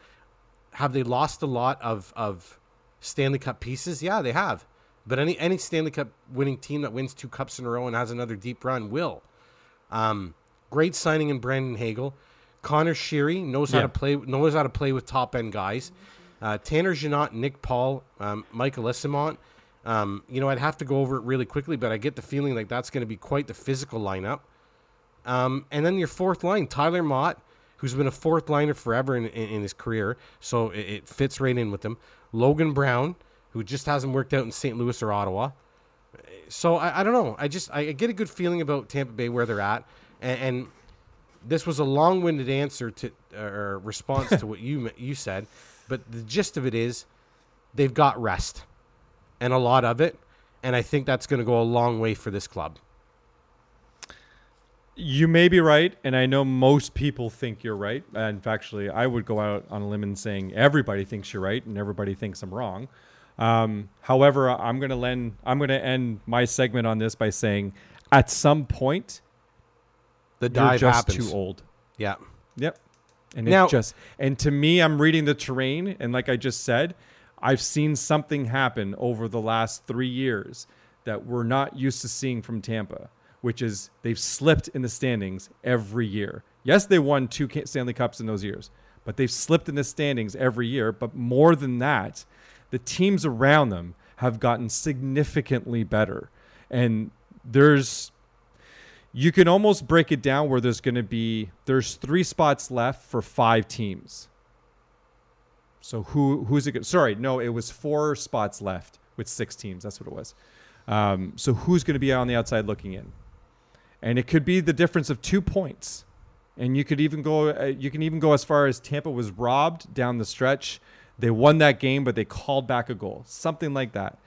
Have they lost a lot of of Stanley Cup pieces? Yeah, they have. But any any Stanley Cup winning team that wins two cups in a row and has another deep run will. Um, great signing in Brandon Hagel. Conor Sheary knows how to play knows how to play with top end guys. Uh, Tanner Jeannot, Nick Paul, um, Michael Eyssimont. Um, you know, I'd have to go over it really quickly, but I get the feeling like that's going to be quite the physical lineup. Um, and then your fourth line, Tyler Motte, who's been a fourth liner forever in, in, in his career, so it, it fits right in with him. Logan Brown, who just hasn't worked out in St. Louis or Ottawa. So I, I don't know. I just I get a good feeling about Tampa Bay where they're at, and, and this was a long-winded answer to or response to what you you said, but the gist of it is they've got rest, and a lot of it, and I think that's going to go a long way for this club. You may be right, and I know most people think you're right. And factually, I would go out on a limb and saying everybody thinks you're right, and everybody thinks I'm wrong. Um, however, I'm gonna lend, I'm gonna end my segment on this by saying, at some point, The you're dive just happens. too old. Yeah. Yep. And Now- it just and to me, I'm reading the terrain, and like I just said, I've seen something happen over the last three years that we're not used to seeing from Tampa, which is they've slipped in the standings every year. Yes, they won two Stanley Cups in those years, but they've slipped in the standings every year. But more than that, the teams around them have gotten significantly better, and there's you can almost break it down where there's going to be there's three spots left for five teams. So who who's it? Gonna, sorry, no, it was four spots left with six teams. That's what it was. Um, so who's going to be on the outside looking in? And it could be the difference of two points. And you could even go. Uh, you can even go as far as Tampa was robbed down the stretch. They won that game, but they called back a goal, something like that.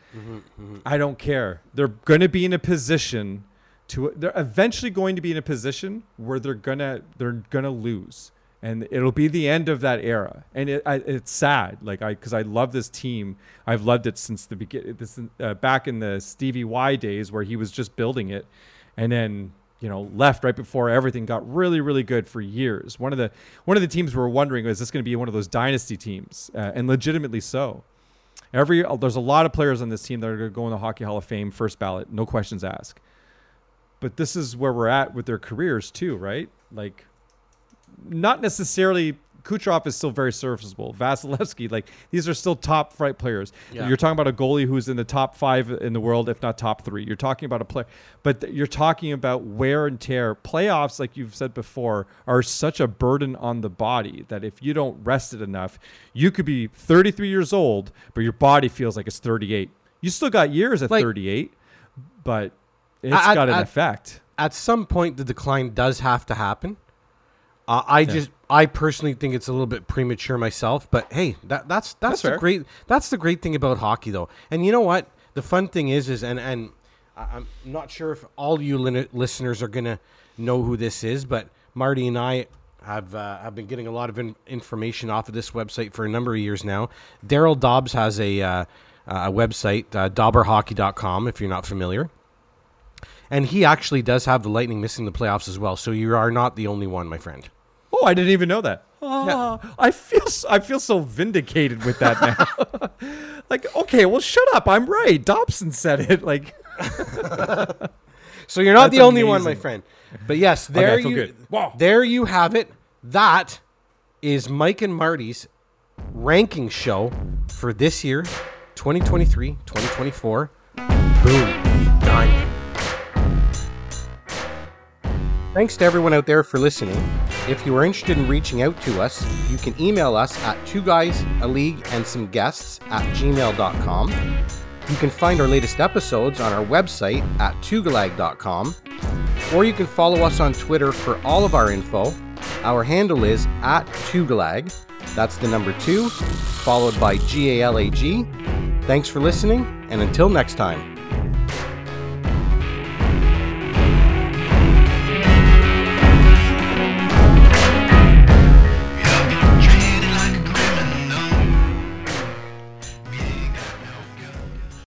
I don't care. They're going to be in a position to they're eventually going to be in a position where they're going to they're going to lose. And it'll be the end of that era, and it, I, it's sad. Like I, because I love this team. I've loved it since the beginning. This uh, back in the Stevie Y days, where he was just building it, and then you know left right before everything got really, really good for years. One of the one of the teams we were wondering is this going to be one of those dynasty teams, uh, and legitimately so. Every there's a lot of players on this team that are going to go in the Hockey Hall of Fame first ballot, no questions asked. But this is where we're at with their careers too, right? Like, not necessarily. Kucherov is still very serviceable. Vasilevskiy, like these are still top flight players. Yeah. You're talking about a goalie who's in the top five in the world, if not top three. You're talking about a player, but you're talking about wear and tear. Playoffs, like you've said before, are such a burden on the body that if you don't rest it enough, you could be 33 years old, but your body feels like it's 38. You still got years at Like- 38, but it's I- I- got an I- effect. At some point, the decline does have to happen. Uh, I just, I personally think it's a little bit premature myself. But hey, that that's that's, That's the fair. great. That's the great thing about hockey, though. And you know what? The fun thing is, is and and I'm not sure if all you listeners are gonna know who this is, but Marty and I have uh, have been getting a lot of in- information off of this website for a number of years now. Darryl Dobbs has a uh, a website, uh, dobberhockey.com, if you're not familiar. And he actually does have the Lightning missing the playoffs as well. So you are not the only one, my friend. Oh, I didn't even know that. Ah, I feel I feel so vindicated with that now. like, okay, well, shut up. I'm right. Dobson said it. Like, So you're not the only one, my friend. But yes, there feel you. There you have it. That is Mike and Marty's ranking show for this year, 2023, 2024. Boom. Done. Thanks to everyone out there for listening. If you are interested in reaching out to us, you can email us at two guys, a league, and some guests at gmail.com. You can find our latest episodes on our website at tugalag.com, or you can follow us on Twitter for all of our info. Our handle is at tugalag. That's the number two, followed by G A L A G. Thanks for listening, and until next time.